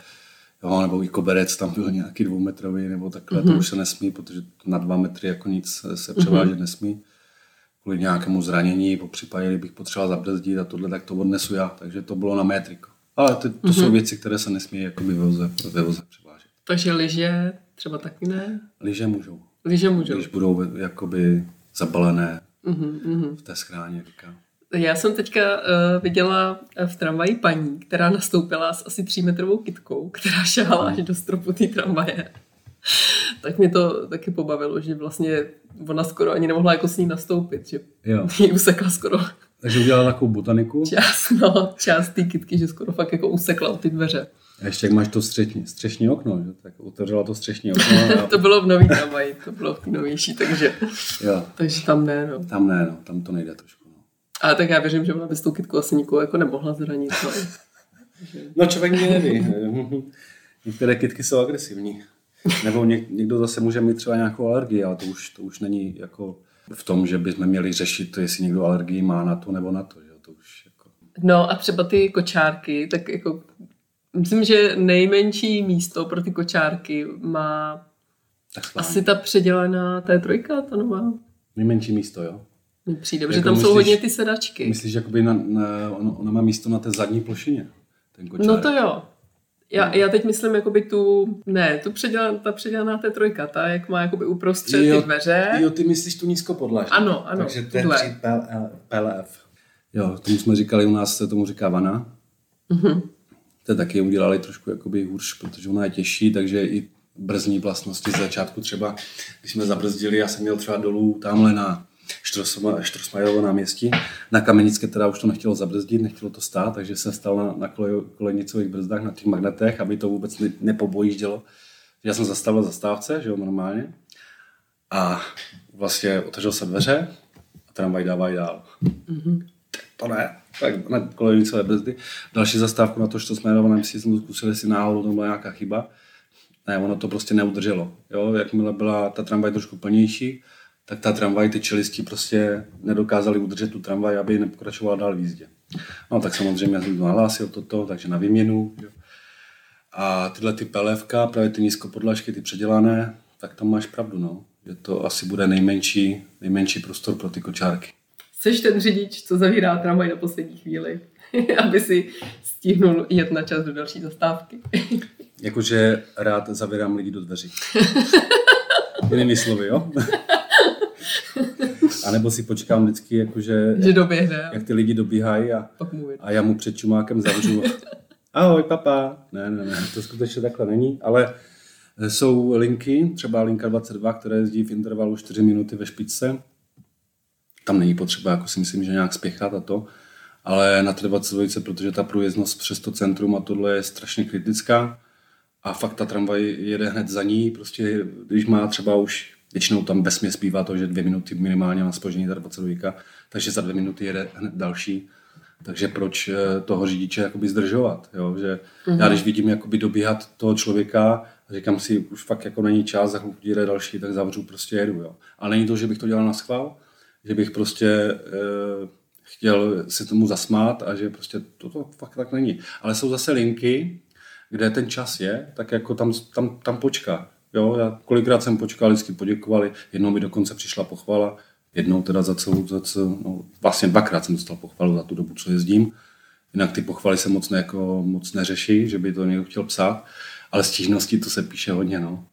Jo, nebo i koberec tam byl nějaký dvoumetrový nebo takhle, mm-hmm. to mhm. už se nesmí, protože na dva metry jako nic se převážet mm-hmm. nesmí. Kvůli nějakému zranění, po případě, kdybych potřeboval zabrzdit a tohle, tak to odnesu já. Takže to bylo na metriko. Ale to, to mm-hmm. jsou věci, které se nesmí jako ve voze, ve voze převážet. Takže liže třeba taky ne? Liže můžou. Liže můžou. Když budou jakoby zabalené mm-hmm. v té schráně. Říká. Já jsem teďka uh, viděla v tramvaji paní, která nastoupila s asi třímetrovou kitkou, která šáhala až do stropu té tramvaje. tak mě to taky pobavilo, že vlastně ona skoro ani nemohla jako s ní nastoupit, že jo. jí usekla skoro. Takže udělala takovou botaniku? Část, no, část té kitky, že skoro fakt jako usekla o ty dveře. A ještě jak máš to střešní, střešní okno, že? tak otevřela to střešní okno. A... to bylo v nový tramvaji, to bylo v té novější, takže, jo. takže tam ne. No. Tam ne, no, tam to nejde trošku. Ale tak já věřím, že ona by s tou kytkou asi nikoho jako nemohla zranit. No, no člověk mě neví. Některé kytky jsou agresivní. Nebo něk, někdo zase může mít třeba nějakou alergii, ale to už, to už není jako v tom, že bychom měli řešit, jestli někdo alergii má na to nebo na to. Že? to už jako... No a třeba ty kočárky, tak jako Myslím, že nejmenší místo pro ty kočárky má tak asi ta předělaná té trojka, ta nová. Nejmenší místo, jo? Přijde, jako protože tam myslíš, jsou hodně ty sedačky. Myslíš, že jakoby na, na, ono, má místo na té zadní plošině? Ten kočárek. no to jo. Já, já teď myslím jakoby tu, ne, tu předělaná, ta předělaná té trojka, ta jak má jakoby uprostřed jo, ty dveře. Jo, ty myslíš tu nízkopodlažní. Ano, ano. Takže to je PLF. Jo, tomu jsme říkali, u nás se tomu říká vana. Mm-hmm to taky udělali trošku jakoby hůř, protože ona je těžší, takže i brzdní vlastnosti z začátku třeba, když jsme zabrzdili, já jsem měl třeba dolů tamhle na Štrosmajerovo náměstí, na Kamenické teda už to nechtělo zabrzdit, nechtělo to stát, takže jsem stal na, na kolejnicových brzdách, na těch magnetech, aby to vůbec ne, nepobojíždělo. Já jsem zastavil zastávce, že jo, normálně. A vlastně otevřel se dveře a tramvaj dává dál. Mm-hmm. To ne tak na kolejnicové brzdy. Další zastávku na to, že jsme jenom si jsme zkusili si náhodou, to byla nějaká chyba. Ne, ono to prostě neudrželo. Jo? Jakmile byla ta tramvaj trošku plnější, tak ta tramvaj, ty čelisti prostě nedokázali udržet tu tramvaj, aby nepokračovala dál v jízdě. No tak samozřejmě jsem to nahlásil toto, takže na výměnu. Jo. A tyhle ty pelevka, právě ty nízkopodlažky, ty předělané, tak tam máš pravdu, no. Že to asi bude nejmenší, nejmenší prostor pro ty kočárky. Jsi ten řidič, co zavírá tramvaj na poslední chvíli, aby si stihnul jet na čas do další zastávky. Jakože rád zavírám lidi do dveří. Jinými slovy, jo? A nebo si počkám vždycky, jakože, že doběhne. jak ty lidi dobíhají a, a já mu před čumákem zavřu. Ahoj, papa. Ne, ne, ne, to skutečně takhle není, ale Jsou linky, třeba linka 22, které jezdí v intervalu 4 minuty ve špičce. Tam není potřeba, jako si myslím, že nějak spěchat a to. Ale na té 22, protože ta průjezdnost přes to centrum a tohle je strašně kritická. A fakt ta tramvaj jede hned za ní, prostě když má třeba už většinou tam vesmě zpívá to, že dvě minuty minimálně má spoždění ta 22, takže za dvě minuty jede hned další. Takže proč eh, toho řidiče jakoby zdržovat, jo? že mm-hmm. já mhm. když vidím jakoby dobíhat toho člověka, říkám si, už fakt jako není čas, za chvilku jde další, tak zavřu, prostě jedu. Jo? A není to, že bych to dělal na schvál, že bych prostě e, chtěl si tomu zasmát a že prostě to, to fakt tak není. Ale jsou zase linky, kde ten čas je, tak jako tam, tam, tam počká. Jo, já kolikrát jsem počkal, vždycky poděkovali, jednou mi dokonce přišla pochvala, jednou teda za celou, za celou no, vlastně dvakrát jsem dostal pochvalu za tu dobu, co jezdím. Jinak ty pochvaly se moc, ne, jako, moc neřeší, že by to někdo chtěl psát, ale stížnosti to se píše hodně, no.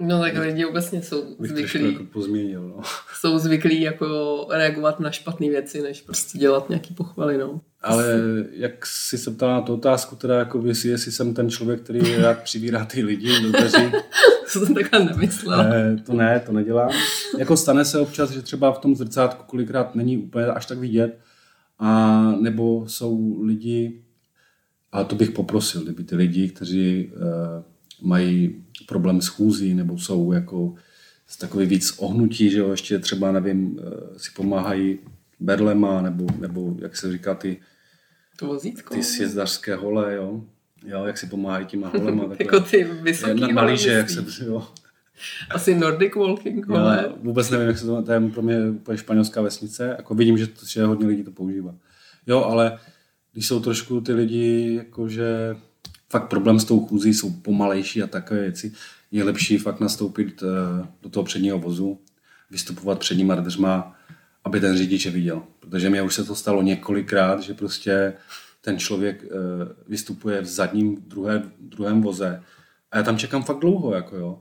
No tak lidi obecně jsou Bych zvyklí. jako pozměnil, no. Jsou zvyklí jako reagovat na špatné věci, než prostě dělat nějaký pochvaly, no. Ale jak jsi se ptala na tu otázku, teda jako jestli, jestli jsem ten člověk, který rád přivírá ty lidi do dveří. to jsem takhle nemyslela. Ne, to ne, to nedělám. Jako stane se občas, že třeba v tom zrcátku kolikrát není úplně až tak vidět, a nebo jsou lidi, a to bych poprosil, kdyby ty lidi, kteří uh, mají problém s chůzí, nebo jsou jako z takový víc ohnutí, že jo, ještě třeba, nevím, uh, si pomáhají berlema, nebo, nebo jak se říká, ty to vozítko. Ty sjezdařské hole, jo. Jo, jak si pomáhají těma holema. jako ty vysoký na, na líže, jak se, jo. Asi Nordic Walking hole. Já vůbec nevím, jak se to, to je pro mě úplně španělská vesnice. Jako vidím, že, to, že hodně lidí to používá. Jo, ale když jsou trošku ty lidi, jakože fakt problém s tou chůzí, jsou pomalejší a takové věci, je lepší fakt nastoupit uh, do toho předního vozu, vystupovat předníma dveřma, aby ten řidič je viděl. Protože mě už se to stalo několikrát, že prostě ten člověk uh, vystupuje v zadním druhé, druhém voze a já tam čekám fakt dlouho, jako jo.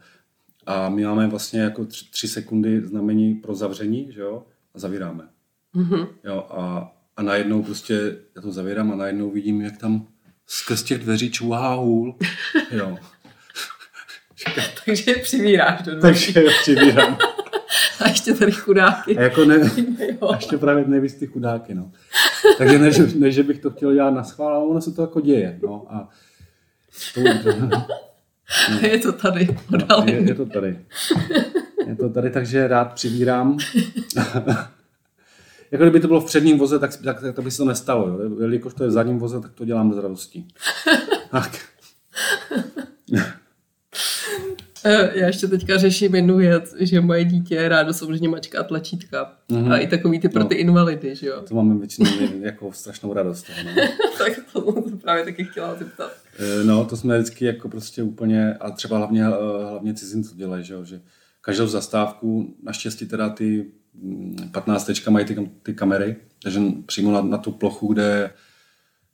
A my máme vlastně jako tři, tři sekundy znamení pro zavření, že jo, a zavíráme. Mm-hmm. Jo, a, a najednou prostě já to zavírám a najednou vidím, jak tam skrz těch dveří čuhá hůl. Jo. Takže přivíráš do dveří. Takže přivírám. A ještě tady chudáky. A jako ne, a ještě právě nevíc ty chudáky, no. Takže ne, že, ne, že bych to chtěl dělat na schvál, ale ono se to jako děje, no. A to, no. Je to tady, no, je, je, to tady. Je to tady, takže rád přivírám. Jako kdyby to bylo v předním voze, tak, tak, tak to by se to nestalo. Jo? Jelikož to je v zadním voze, tak to dělám z radosti. Tak. Eh, já ještě teďka řeším jednu věc, že moje dítě rádo samozřejmě mačká tlačítka. Mm-hmm. A i takový ty pro no. ty invalidy, že jo? To máme většinou jako strašnou radost. No. tak to jsem právě taky chtěla zeptat. Eh, no, to jsme vždycky jako prostě úplně, a třeba hlavně, eh, hlavně cizinci dělají, že jo, že každou zastávku, naštěstí teda ty 15 mm, mají ty, ty kamery, takže přímo na, na tu plochu, kde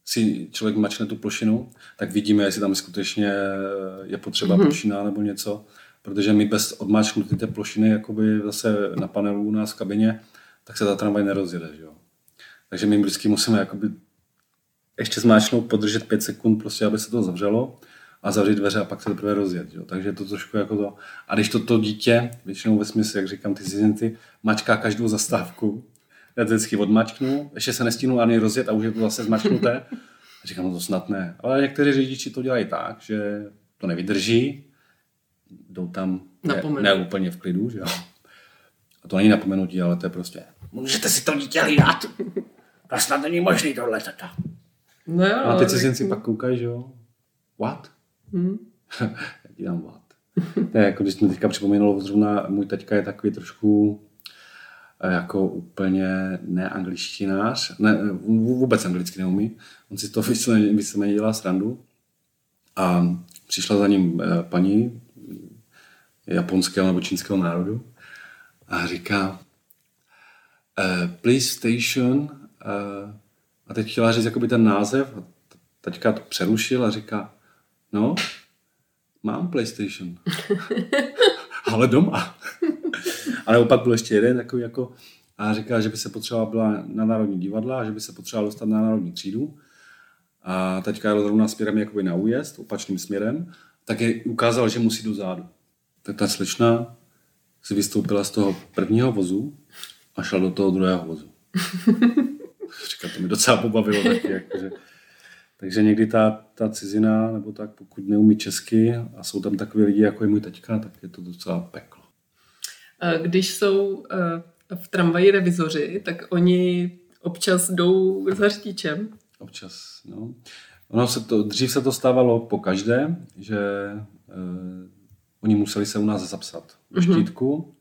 si člověk mačne tu plošinu, tak vidíme, jestli tam skutečně je potřeba mm-hmm. plošina nebo něco, protože my bez odmáčknutí té plošiny jakoby zase na panelu u nás v kabině, tak se ta tramvaj nerozjede. Že jo? Takže my vždycky musíme jakoby ještě zmáčknout, podržet 5 sekund, prostě, aby se to zavřelo a zavřít dveře a pak se teprve rozjet. Jo? Takže to trošku jako to. A když to, to dítě, většinou ve smyslu, jak říkám, ty cizinci, mačká každou zastávku, já to vždycky odmačknu, ještě se nestínu ani rozjet a už je to zase zmačknuté. A říkám, no to snad ne. Ale někteří řidiči to dělají tak, že to nevydrží, jdou tam ne, ne úplně v klidu, že jo. A to není napomenutí, ale to je prostě, můžete si to dítě hlídat. To snad není možný tohle, tata. No jo, a ty cizinci pak koukají, že jo. What? Hmm. Já ti dám what. to je jako, když jsme teďka připomínalo, zrovna můj teďka je takový trošku jako úplně neangličtinář, ne, vůbec anglicky neumí. On si to vysloveně dělá srandu. A přišla za ním eh, paní japonského nebo čínského národu a říká please station a teď chtěla říct jakoby ten název a teďka to přerušil a říká no, mám PlayStation. Ale doma. Ale opak byl ještě jeden takový jako, a říká, že by se potřebovala byla na Národní divadla a že by se potřebovala dostat na Národní třídu. A teďka jel zrovna směrem jakoby na újezd, opačným směrem. tak je ukázal, že musí do zádu. Tak ta slečna si vystoupila z toho prvního vozu a šla do toho druhého vozu. Říkám, to mi docela pobavilo taky. Jakože. Takže někdy ta, ta cizina, nebo tak, pokud neumí česky a jsou tam takový lidi, jako je můj teďka, tak je to docela peklo. Když jsou eh, v tramvaji revizoři, tak oni občas jdou za řidičem. Občas, no. Ono se to, dřív se to stávalo po každé, že eh, oni museli se u nás zapsat do mhm. štítku,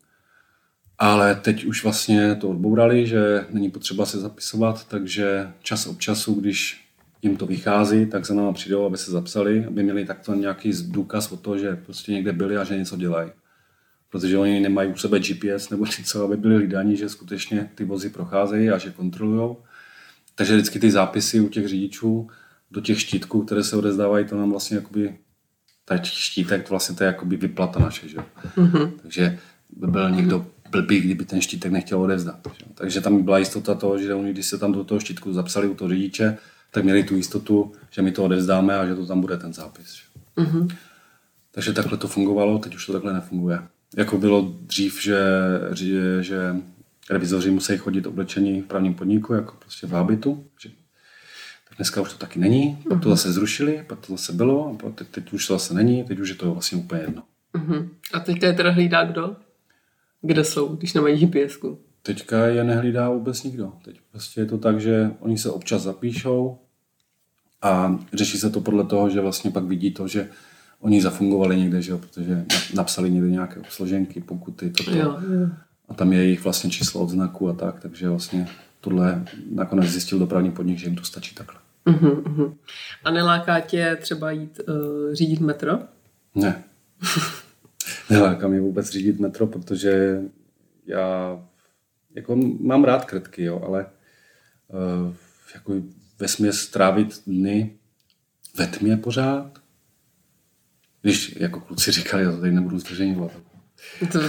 ale teď už vlastně to odbourali, že není potřeba se zapisovat, takže čas od času, když jim to vychází, tak za náma přijdou, aby se zapsali, aby měli takto nějaký důkaz o to, že prostě někde byli a že něco dělají. Protože oni nemají u sebe GPS nebo něco, aby byli hlídaní, že skutečně ty vozy procházejí a že kontrolují. Takže vždycky ty zápisy u těch řidičů do těch štítků, které se odezdávají, to nám vlastně jakoby, ta štítek, vlastně to je jakoby vyplata naše, že? Mm-hmm. Takže by byl někdo blbý, kdyby ten štítek nechtěl odevzdat. Že? Takže tam byla jistota toho, že oni, když se tam do toho štítku zapsali u toho řidiče, tak měli tu jistotu, že my to odevzdáme a že to tam bude ten zápis. Mm-hmm. Takže takhle to fungovalo, teď už to takhle nefunguje. Jako bylo dřív, že, že, že revizoři musí chodit oblečení v právním podniku, jako prostě v hábitu. Že Dneska už to taky není, pak to mhm. zase zrušili, pak to zase bylo, a teď, teď už to zase není, teď už je to vlastně úplně jedno. Uh-huh. A teďka je teda hlídá kdo? Kde jsou, když nemají gps -ku? Teďka je nehlídá vůbec nikdo. Teď prostě je to tak, že oni se občas zapíšou a řeší se to podle toho, že vlastně pak vidí to, že oni zafungovali někde, že jo, protože napsali někde nějaké složenky, pokuty, toto. Jo, jo. A tam je jejich vlastně číslo odznaku a tak, takže vlastně tohle nakonec zjistil dopravní podnik, že jim to stačí takhle. Uh-huh, uh-huh. A neláká tě třeba jít uh, řídit metro? Ne. Neláká mě vůbec řídit metro, protože já jako mám rád kretky, jo, ale uh, jako ve směs strávit dny ve tmě pořád. Když jako kluci říkali, já to tady nebudu zdrženovat. To,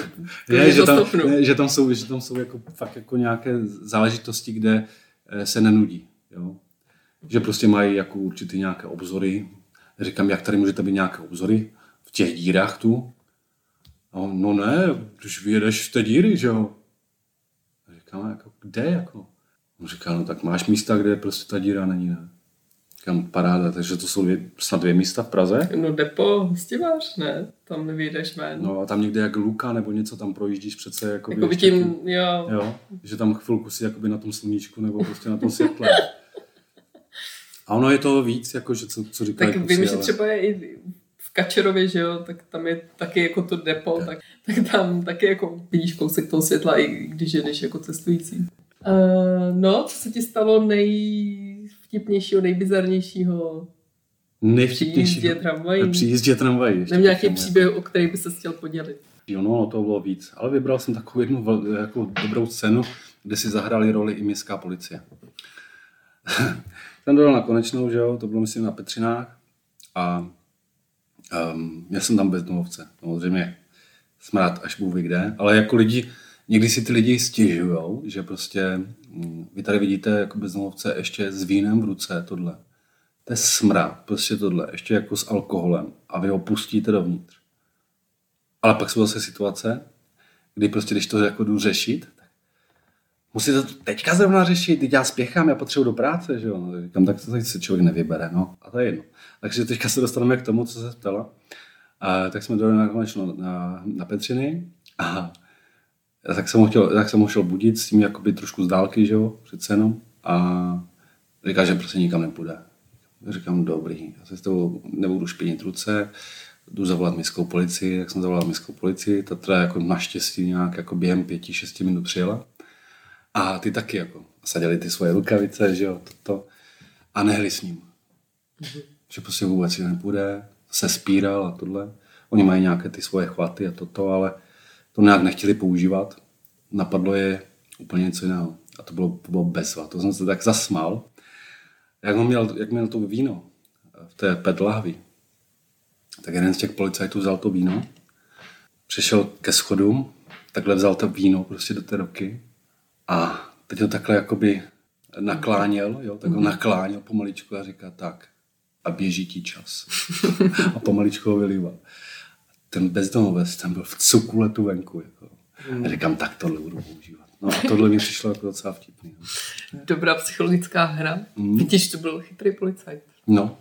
to je, že, tam, ne, že, tam jsou, že tam jsou jako, fakt jako nějaké záležitosti, kde eh, se nenudí. Jo? že prostě mají jako určitý nějaké obzory. Říkám, jak tady můžete být nějaké obzory v těch dírách tu? On, no ne, když vyjedeš v té díry, že jo. Říkám, jako, kde jako? On říká, no tak máš místa, kde prostě ta díra není, ne? Říkám, paráda, takže to jsou dvě, snad dvě místa v Praze? No depo, hostivář, ne? Tam nevyjdeš ven. No a tam někde jak luka nebo něco tam projíždíš přece jako Jakoby tím, jo. jo. Že tam chvilku si jakoby na tom sluníčku nebo prostě na tom světle. A ono je to víc, jako, že co, co říkají Tak vím, že třeba je i v Kačerově, že jo, tak tam je taky jako to depo, tak, tak tam taky jako vidíš kousek toho světla, i když jedeš jako cestující. Uh, no, co se ti stalo nejvtipnějšího, nejbizarnějšího Nejvtipnějšího. Při jízdě tramvají. Při jízdě tramvají. Nebo nějaký příběh, o který by se chtěl podělit. Jo, no, to bylo víc. Ale vybral jsem takovou jednu jako dobrou scénu, kde si zahráli roli i městská policie. Jsem dojel na konečnou, že jo, to bylo myslím na Petřinách a um, já jsem tam bez domovce, samozřejmě smrát až Bůh kde, ale jako lidi, někdy si ty lidi stěžujou, že prostě um, vy tady vidíte jako bezdomovce ještě s vínem v ruce tohle. To je smrát, prostě tohle, ještě jako s alkoholem a vy ho pustíte dovnitř. Ale pak jsou zase situace, kdy prostě, když to jako jdu řešit, musíte to teďka zrovna řešit, teď já spěchám, já potřebuji do práce, že jo. No, říkám, tak to se člověk nevybere, no. A to je jedno. Takže teďka se dostaneme k tomu, co se ptala. A, tak jsme dojeli nakonec na, na, na Petřiny a tak jsem, chtěl, tak jsem ho šel budit s tím jakoby trošku z dálky, že jo, přece jenom. A říká, že prostě nikam nepůjde. Říkám, dobrý, já se s tou nebudu špinit ruce, jdu zavolat městskou policii, tak jsem zavolal městskou policii, ta teda jako naštěstí nějak jako během pěti, šesti minut přijela. A ty taky jako sadili ty svoje rukavice, že jo, toto. A nehli s ním. Mm-hmm. Že prostě vůbec si nepůjde, se spíral a tohle. Oni mají nějaké ty svoje chvaty a toto, ale to nějak nechtěli používat. Napadlo je úplně něco jiného. A to bylo, to bylo bezva. To jsem se tak zasmál. Jak, měl, jak měl to víno v té pet lahvi, tak jeden z těch policajtů vzal to víno, přišel ke schodům, takhle vzal to víno prostě do té roky a teď ho takhle jakoby nakláněl, jo, tak ho mhm. nakláněl pomaličku a říká tak, a běží ti čas. a pomaličko ho vylívá. Ten bezdomovec, ten byl v cukuletu venku. Jako. A říkám, tak tohle budu používat. No a tohle mi přišlo jako docela vtipný. No. Dobrá psychologická hra. Mm. Vidíš, to byl chytrý policajt. No.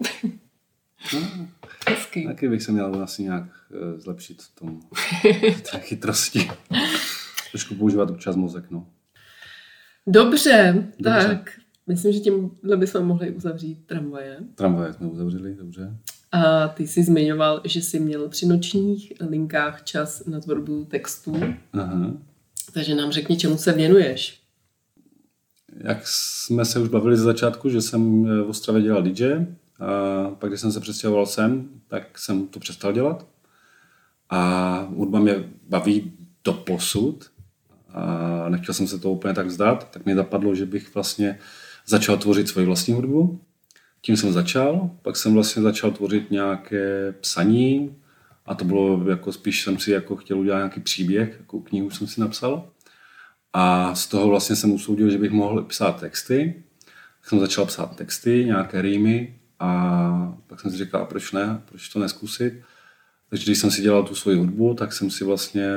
no. Hezký. Taky bych se měl asi nějak uh, zlepšit v tom té chytrosti. Trošku používat občas mozek, no. Dobře, dobře, tak myslím, že tímhle bychom mohli uzavřít tramvaje. Tramvaje jsme uzavřeli, dobře. A ty jsi zmiňoval, že jsi měl při nočních linkách čas na tvorbu textů. Aha. Takže nám řekni, čemu se věnuješ. Jak jsme se už bavili ze začátku, že jsem v Ostravě dělal DJ, a pak když jsem se přestěhoval sem, tak jsem to přestal dělat. A hudba mě baví do posud. A nechtěl jsem se to úplně tak vzdát, tak mi zapadlo, že bych vlastně začal tvořit svoji vlastní hudbu. Tím jsem začal, pak jsem vlastně začal tvořit nějaké psaní a to bylo jako spíš jsem si jako chtěl udělat nějaký příběh, jako knihu jsem si napsal. A z toho vlastně jsem usoudil, že bych mohl psát texty. Tak jsem začal psát texty, nějaké rýmy a pak jsem si říkal, proč ne, proč to neskusit. Takže když jsem si dělal tu svoji hudbu, tak jsem si vlastně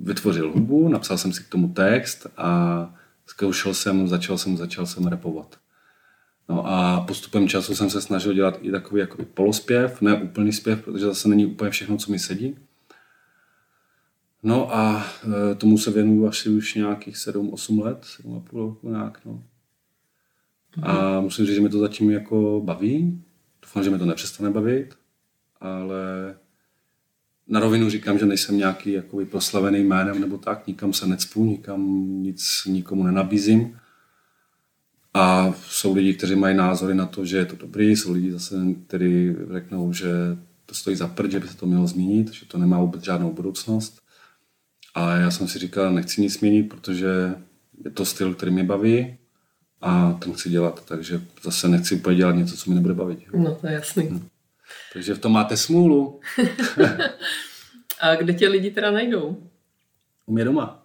vytvořil hudbu, napsal jsem si k tomu text a zkoušel jsem, začal jsem, začal jsem repovat. No a postupem času jsem se snažil dělat i takový jako polospěv, ne úplný zpěv, protože zase není úplně všechno, co mi sedí. No a e, tomu se věnuju asi už nějakých 7-8 let, 7,5 roku nějak, no. A musím říct, že mi to zatím jako baví. Doufám, že mi to nepřestane bavit, ale na rovinu říkám, že nejsem nějaký jakoby proslavený jménem nebo tak, nikam se necpu, nikam nic nikomu nenabízím. A jsou lidi, kteří mají názory na to, že je to dobrý, jsou lidi zase, kteří řeknou, že to stojí za prd, že by se to mělo změnit, že to nemá vůbec žádnou budoucnost. A já jsem si říkal, nechci nic změnit, protože je to styl, který mě baví a ten chci dělat, takže zase nechci úplně dělat něco, co mi nebude bavit. No, to je jasný. No. Takže v tom máte smůlu. a kde tě lidi teda najdou? U mě doma.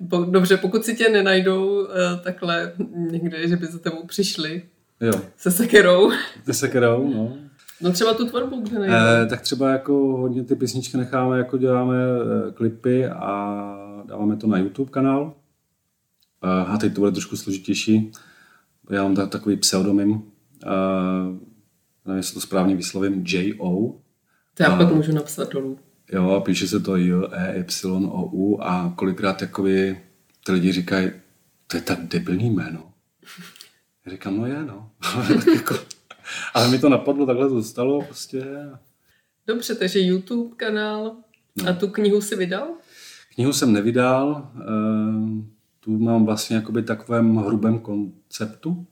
Dobře, pokud si tě nenajdou uh, takhle někde, že by za tebou přišli jo. se sekerou. Se sekerou, no. No třeba tu tvorbu, kde najdou. Eh, tak třeba jako hodně ty písničky necháme, jako děláme eh, klipy a dáváme to na YouTube kanál. Eh, a teď to bude trošku složitější. Já mám takový pseudonym, uh, nevím, jestli to správně vyslovím, J.O. To já pak můžu napsat dolů. Jo, píše se to J, E, Y, O, U a kolikrát takový ty lidi říkají, to je tak debilní jméno. Já říkám, no je, no. Jako, ale mi to napadlo, takhle to stalo prostě. Dobře, takže YouTube kanál. No. A tu knihu si vydal? Knihu jsem nevydal. Uh, tu mám vlastně jakoby takovém hrubém konceptu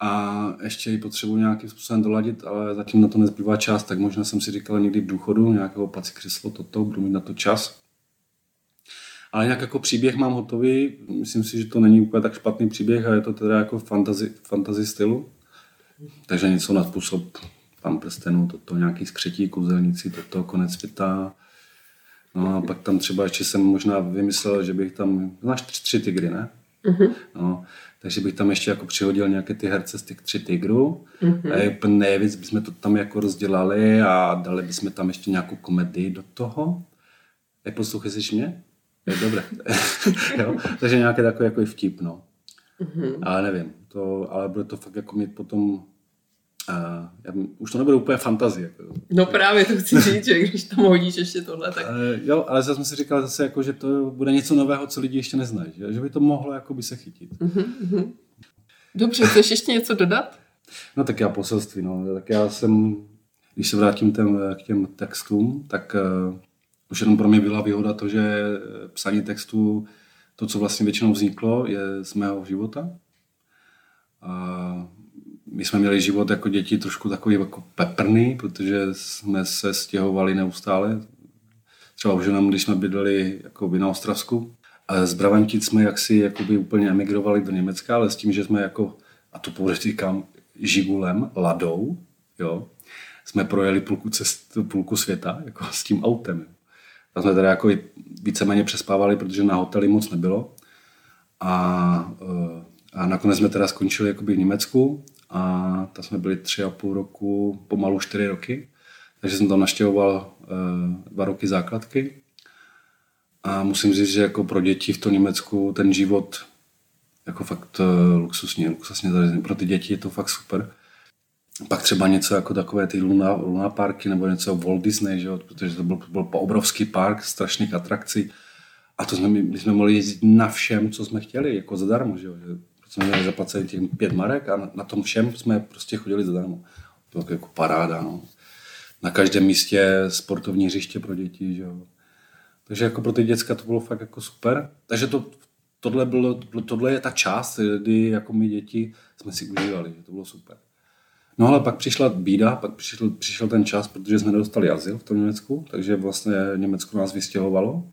a ještě ji potřebuji nějakým způsobem doladit, ale zatím na to nezbývá čas, tak možná jsem si říkal někdy v důchodu, nějakého paci křeslo, toto, budu mít na to čas. Ale nějak jako příběh mám hotový, myslím si, že to není úplně tak špatný příběh a je to teda jako fantasy, fantasy stylu. Takže něco na způsob pan prstenů, toto nějaký skřetí, kouzelníci, toto, konec světa, No a pak tam třeba ještě jsem možná vymyslel, že bych tam, znáš tři, tři tygry, ne? Mm-hmm. No, takže bych tam ještě jako přihodil nějaké ty herce z těch tři tigrů. Mm-hmm. A nejvíc bychom to tam jako rozdělali a dali bychom tam ještě nějakou komedii do toho. Jak poslouchej jsi mě? Je dobré. jo? Takže nějaké takové jako vtip, no. Mm-hmm. Ale nevím, to, ale bude to fakt jako mít potom Uh, já, už to nebude úplně fantazie. Jako. No právě to chci říct, že když tam hodíš ještě tohle, tak... Uh, jo, ale zase jsem si říkal zase, jako, že to bude něco nového, co lidi ještě neznají, že, že by to mohlo jako by se chytit. Uh-huh, Dobře, chceš ještě něco dodat? No tak já poselství, no. Tak já jsem, když se vrátím těm, k těm textům, tak uh, už jenom pro mě byla výhoda to, že psaní textů, to, co vlastně většinou vzniklo, je z mého života. Uh, my jsme měli život jako děti trošku takový jako peprný, protože jsme se stěhovali neustále. Třeba už jenom, když jsme bydleli jako na Ostravsku. A z Bravantic jsme jaksi jakoby úplně emigrovali do Německa, ale s tím, že jsme jako, a to pouze říkám, žigulem, ladou, jo, jsme projeli půlku, cest, půlku světa jako s tím autem. A jsme teda jako víceméně přespávali, protože na hotely moc nebylo. A, A nakonec jsme teda skončili jakoby v Německu a tam jsme byli tři a půl roku, pomalu čtyři roky. Takže jsem tam naštěvoval uh, dva roky základky. A musím říct, že jako pro děti v tom Německu ten život jako fakt uh, luxusně, luxusně zařízený. Pro ty děti je to fakt super. Pak třeba něco jako takové ty Luna, Luna parky nebo něco Walt Disney, že jo? protože to byl, byl obrovský park strašných atrakcí. A to jsme, my jsme mohli jezdit na všem, co jsme chtěli, jako zadarmo, že jo? Jsme měli zaplacený těch pět marek a na, tom všem jsme prostě chodili zadarmo. To bylo jako paráda, no. Na každém místě sportovní hřiště pro děti, že jo. Takže jako pro ty děcka to bylo fakt jako super. Takže to, tohle, bylo, tohle je ta část, kdy jako my děti jsme si užívali, že to bylo super. No ale pak přišla bída, pak přišel, přišel ten čas, protože jsme nedostali azyl v tom Německu, takže vlastně Německo nás vystěhovalo.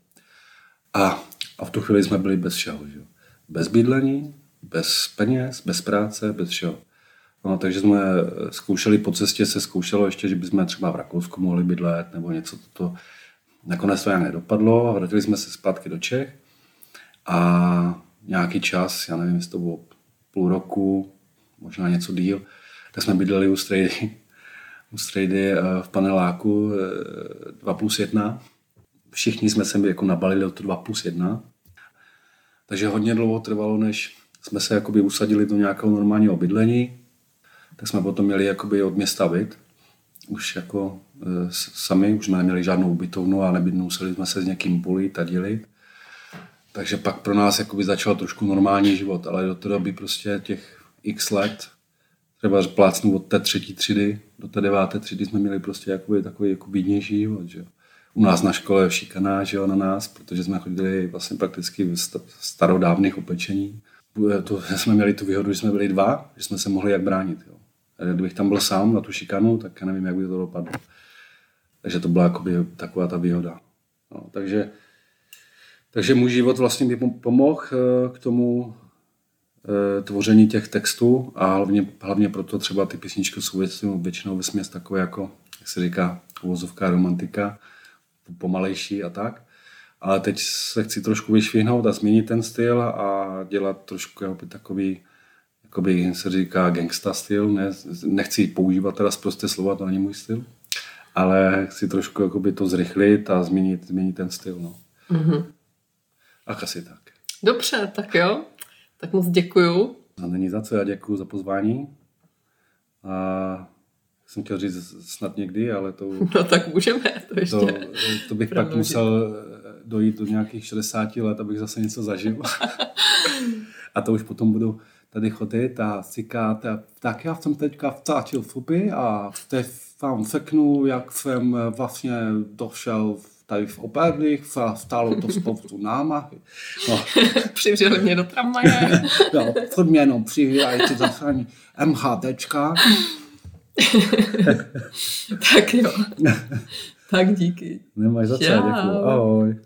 A, a v tu chvíli jsme byli bez všeho. Že? Bez bydlení, bez peněz, bez práce, bez všeho. No, takže jsme zkoušeli po cestě, se zkoušelo ještě, že bychom třeba v Rakousku mohli bydlet nebo něco toto. Nakonec to nějak nedopadlo a vrátili jsme se zpátky do Čech a nějaký čas, já nevím, jestli to bylo půl roku, možná něco díl, tak jsme bydleli u Strejdy, u Strejdy eh, v paneláku 2 eh, plus 1. Všichni jsme se jako nabalili do to 2 plus 1. Takže hodně dlouho trvalo, než jsme se jakoby usadili do nějakého normálního bydlení. Tak jsme potom měli jakoby od města byt. Už jako e, sami, už jsme neměli žádnou ubytovnu a museli jsme se s někým polit a dělit. Takže pak pro nás jakoby začal trošku normální život, ale do té doby prostě těch x let třeba plácnu od té třetí třídy do té deváté třídy jsme měli prostě jakoby, takový jako bídnější život. Že? U nás na škole šikaná že jo, na nás, protože jsme chodili vlastně prakticky v starodávných opečení. To, jsme měli tu výhodu, že jsme byli dva, že jsme se mohli jak bránit. Jo. A kdybych tam byl sám na tu šikanu, tak já nevím, jak by to dopadlo. Takže to byla jakoby taková ta výhoda. No, takže, takže můj život vlastně mi pomohl eh, k tomu Eh, tvoření těch textů a hlavně, hlavně proto třeba ty písničky jsou většinou, většinou vesměs takové jako, jak se říká, uvozovká romantika, pomalejší a tak. Ale teď se chci trošku vyšvihnout a změnit ten styl a dělat trošku jakoby, takový, jakoby se říká gangsta styl. Ne, nechci používat teda zprosté slova, to není můj styl, ale chci trošku jakoby, to zrychlit a změnit, změnit ten styl. No. Mm-hmm. A asi tak. Dobře, tak jo. Tak moc děkuju. A není za co, já děkuju za pozvání. A jsem chtěl říct snad někdy, ale to... No tak můžeme, to ještě. To, to bych pak musel dojít do nějakých 60 let, abych zase něco zažil. a to už potom budu tady chodit a říkat, tak já jsem teďka vtáčil fuby a teď vám řeknu, jak jsem vlastně došel tady v Operných, stálo to spoustu námahy. No. Přivřeli mě do tramvaje. jo, furt mě jenom přivírají ty zase MHDčka. tak jo. tak díky. Nemáš za co, děkuji. Ahoj.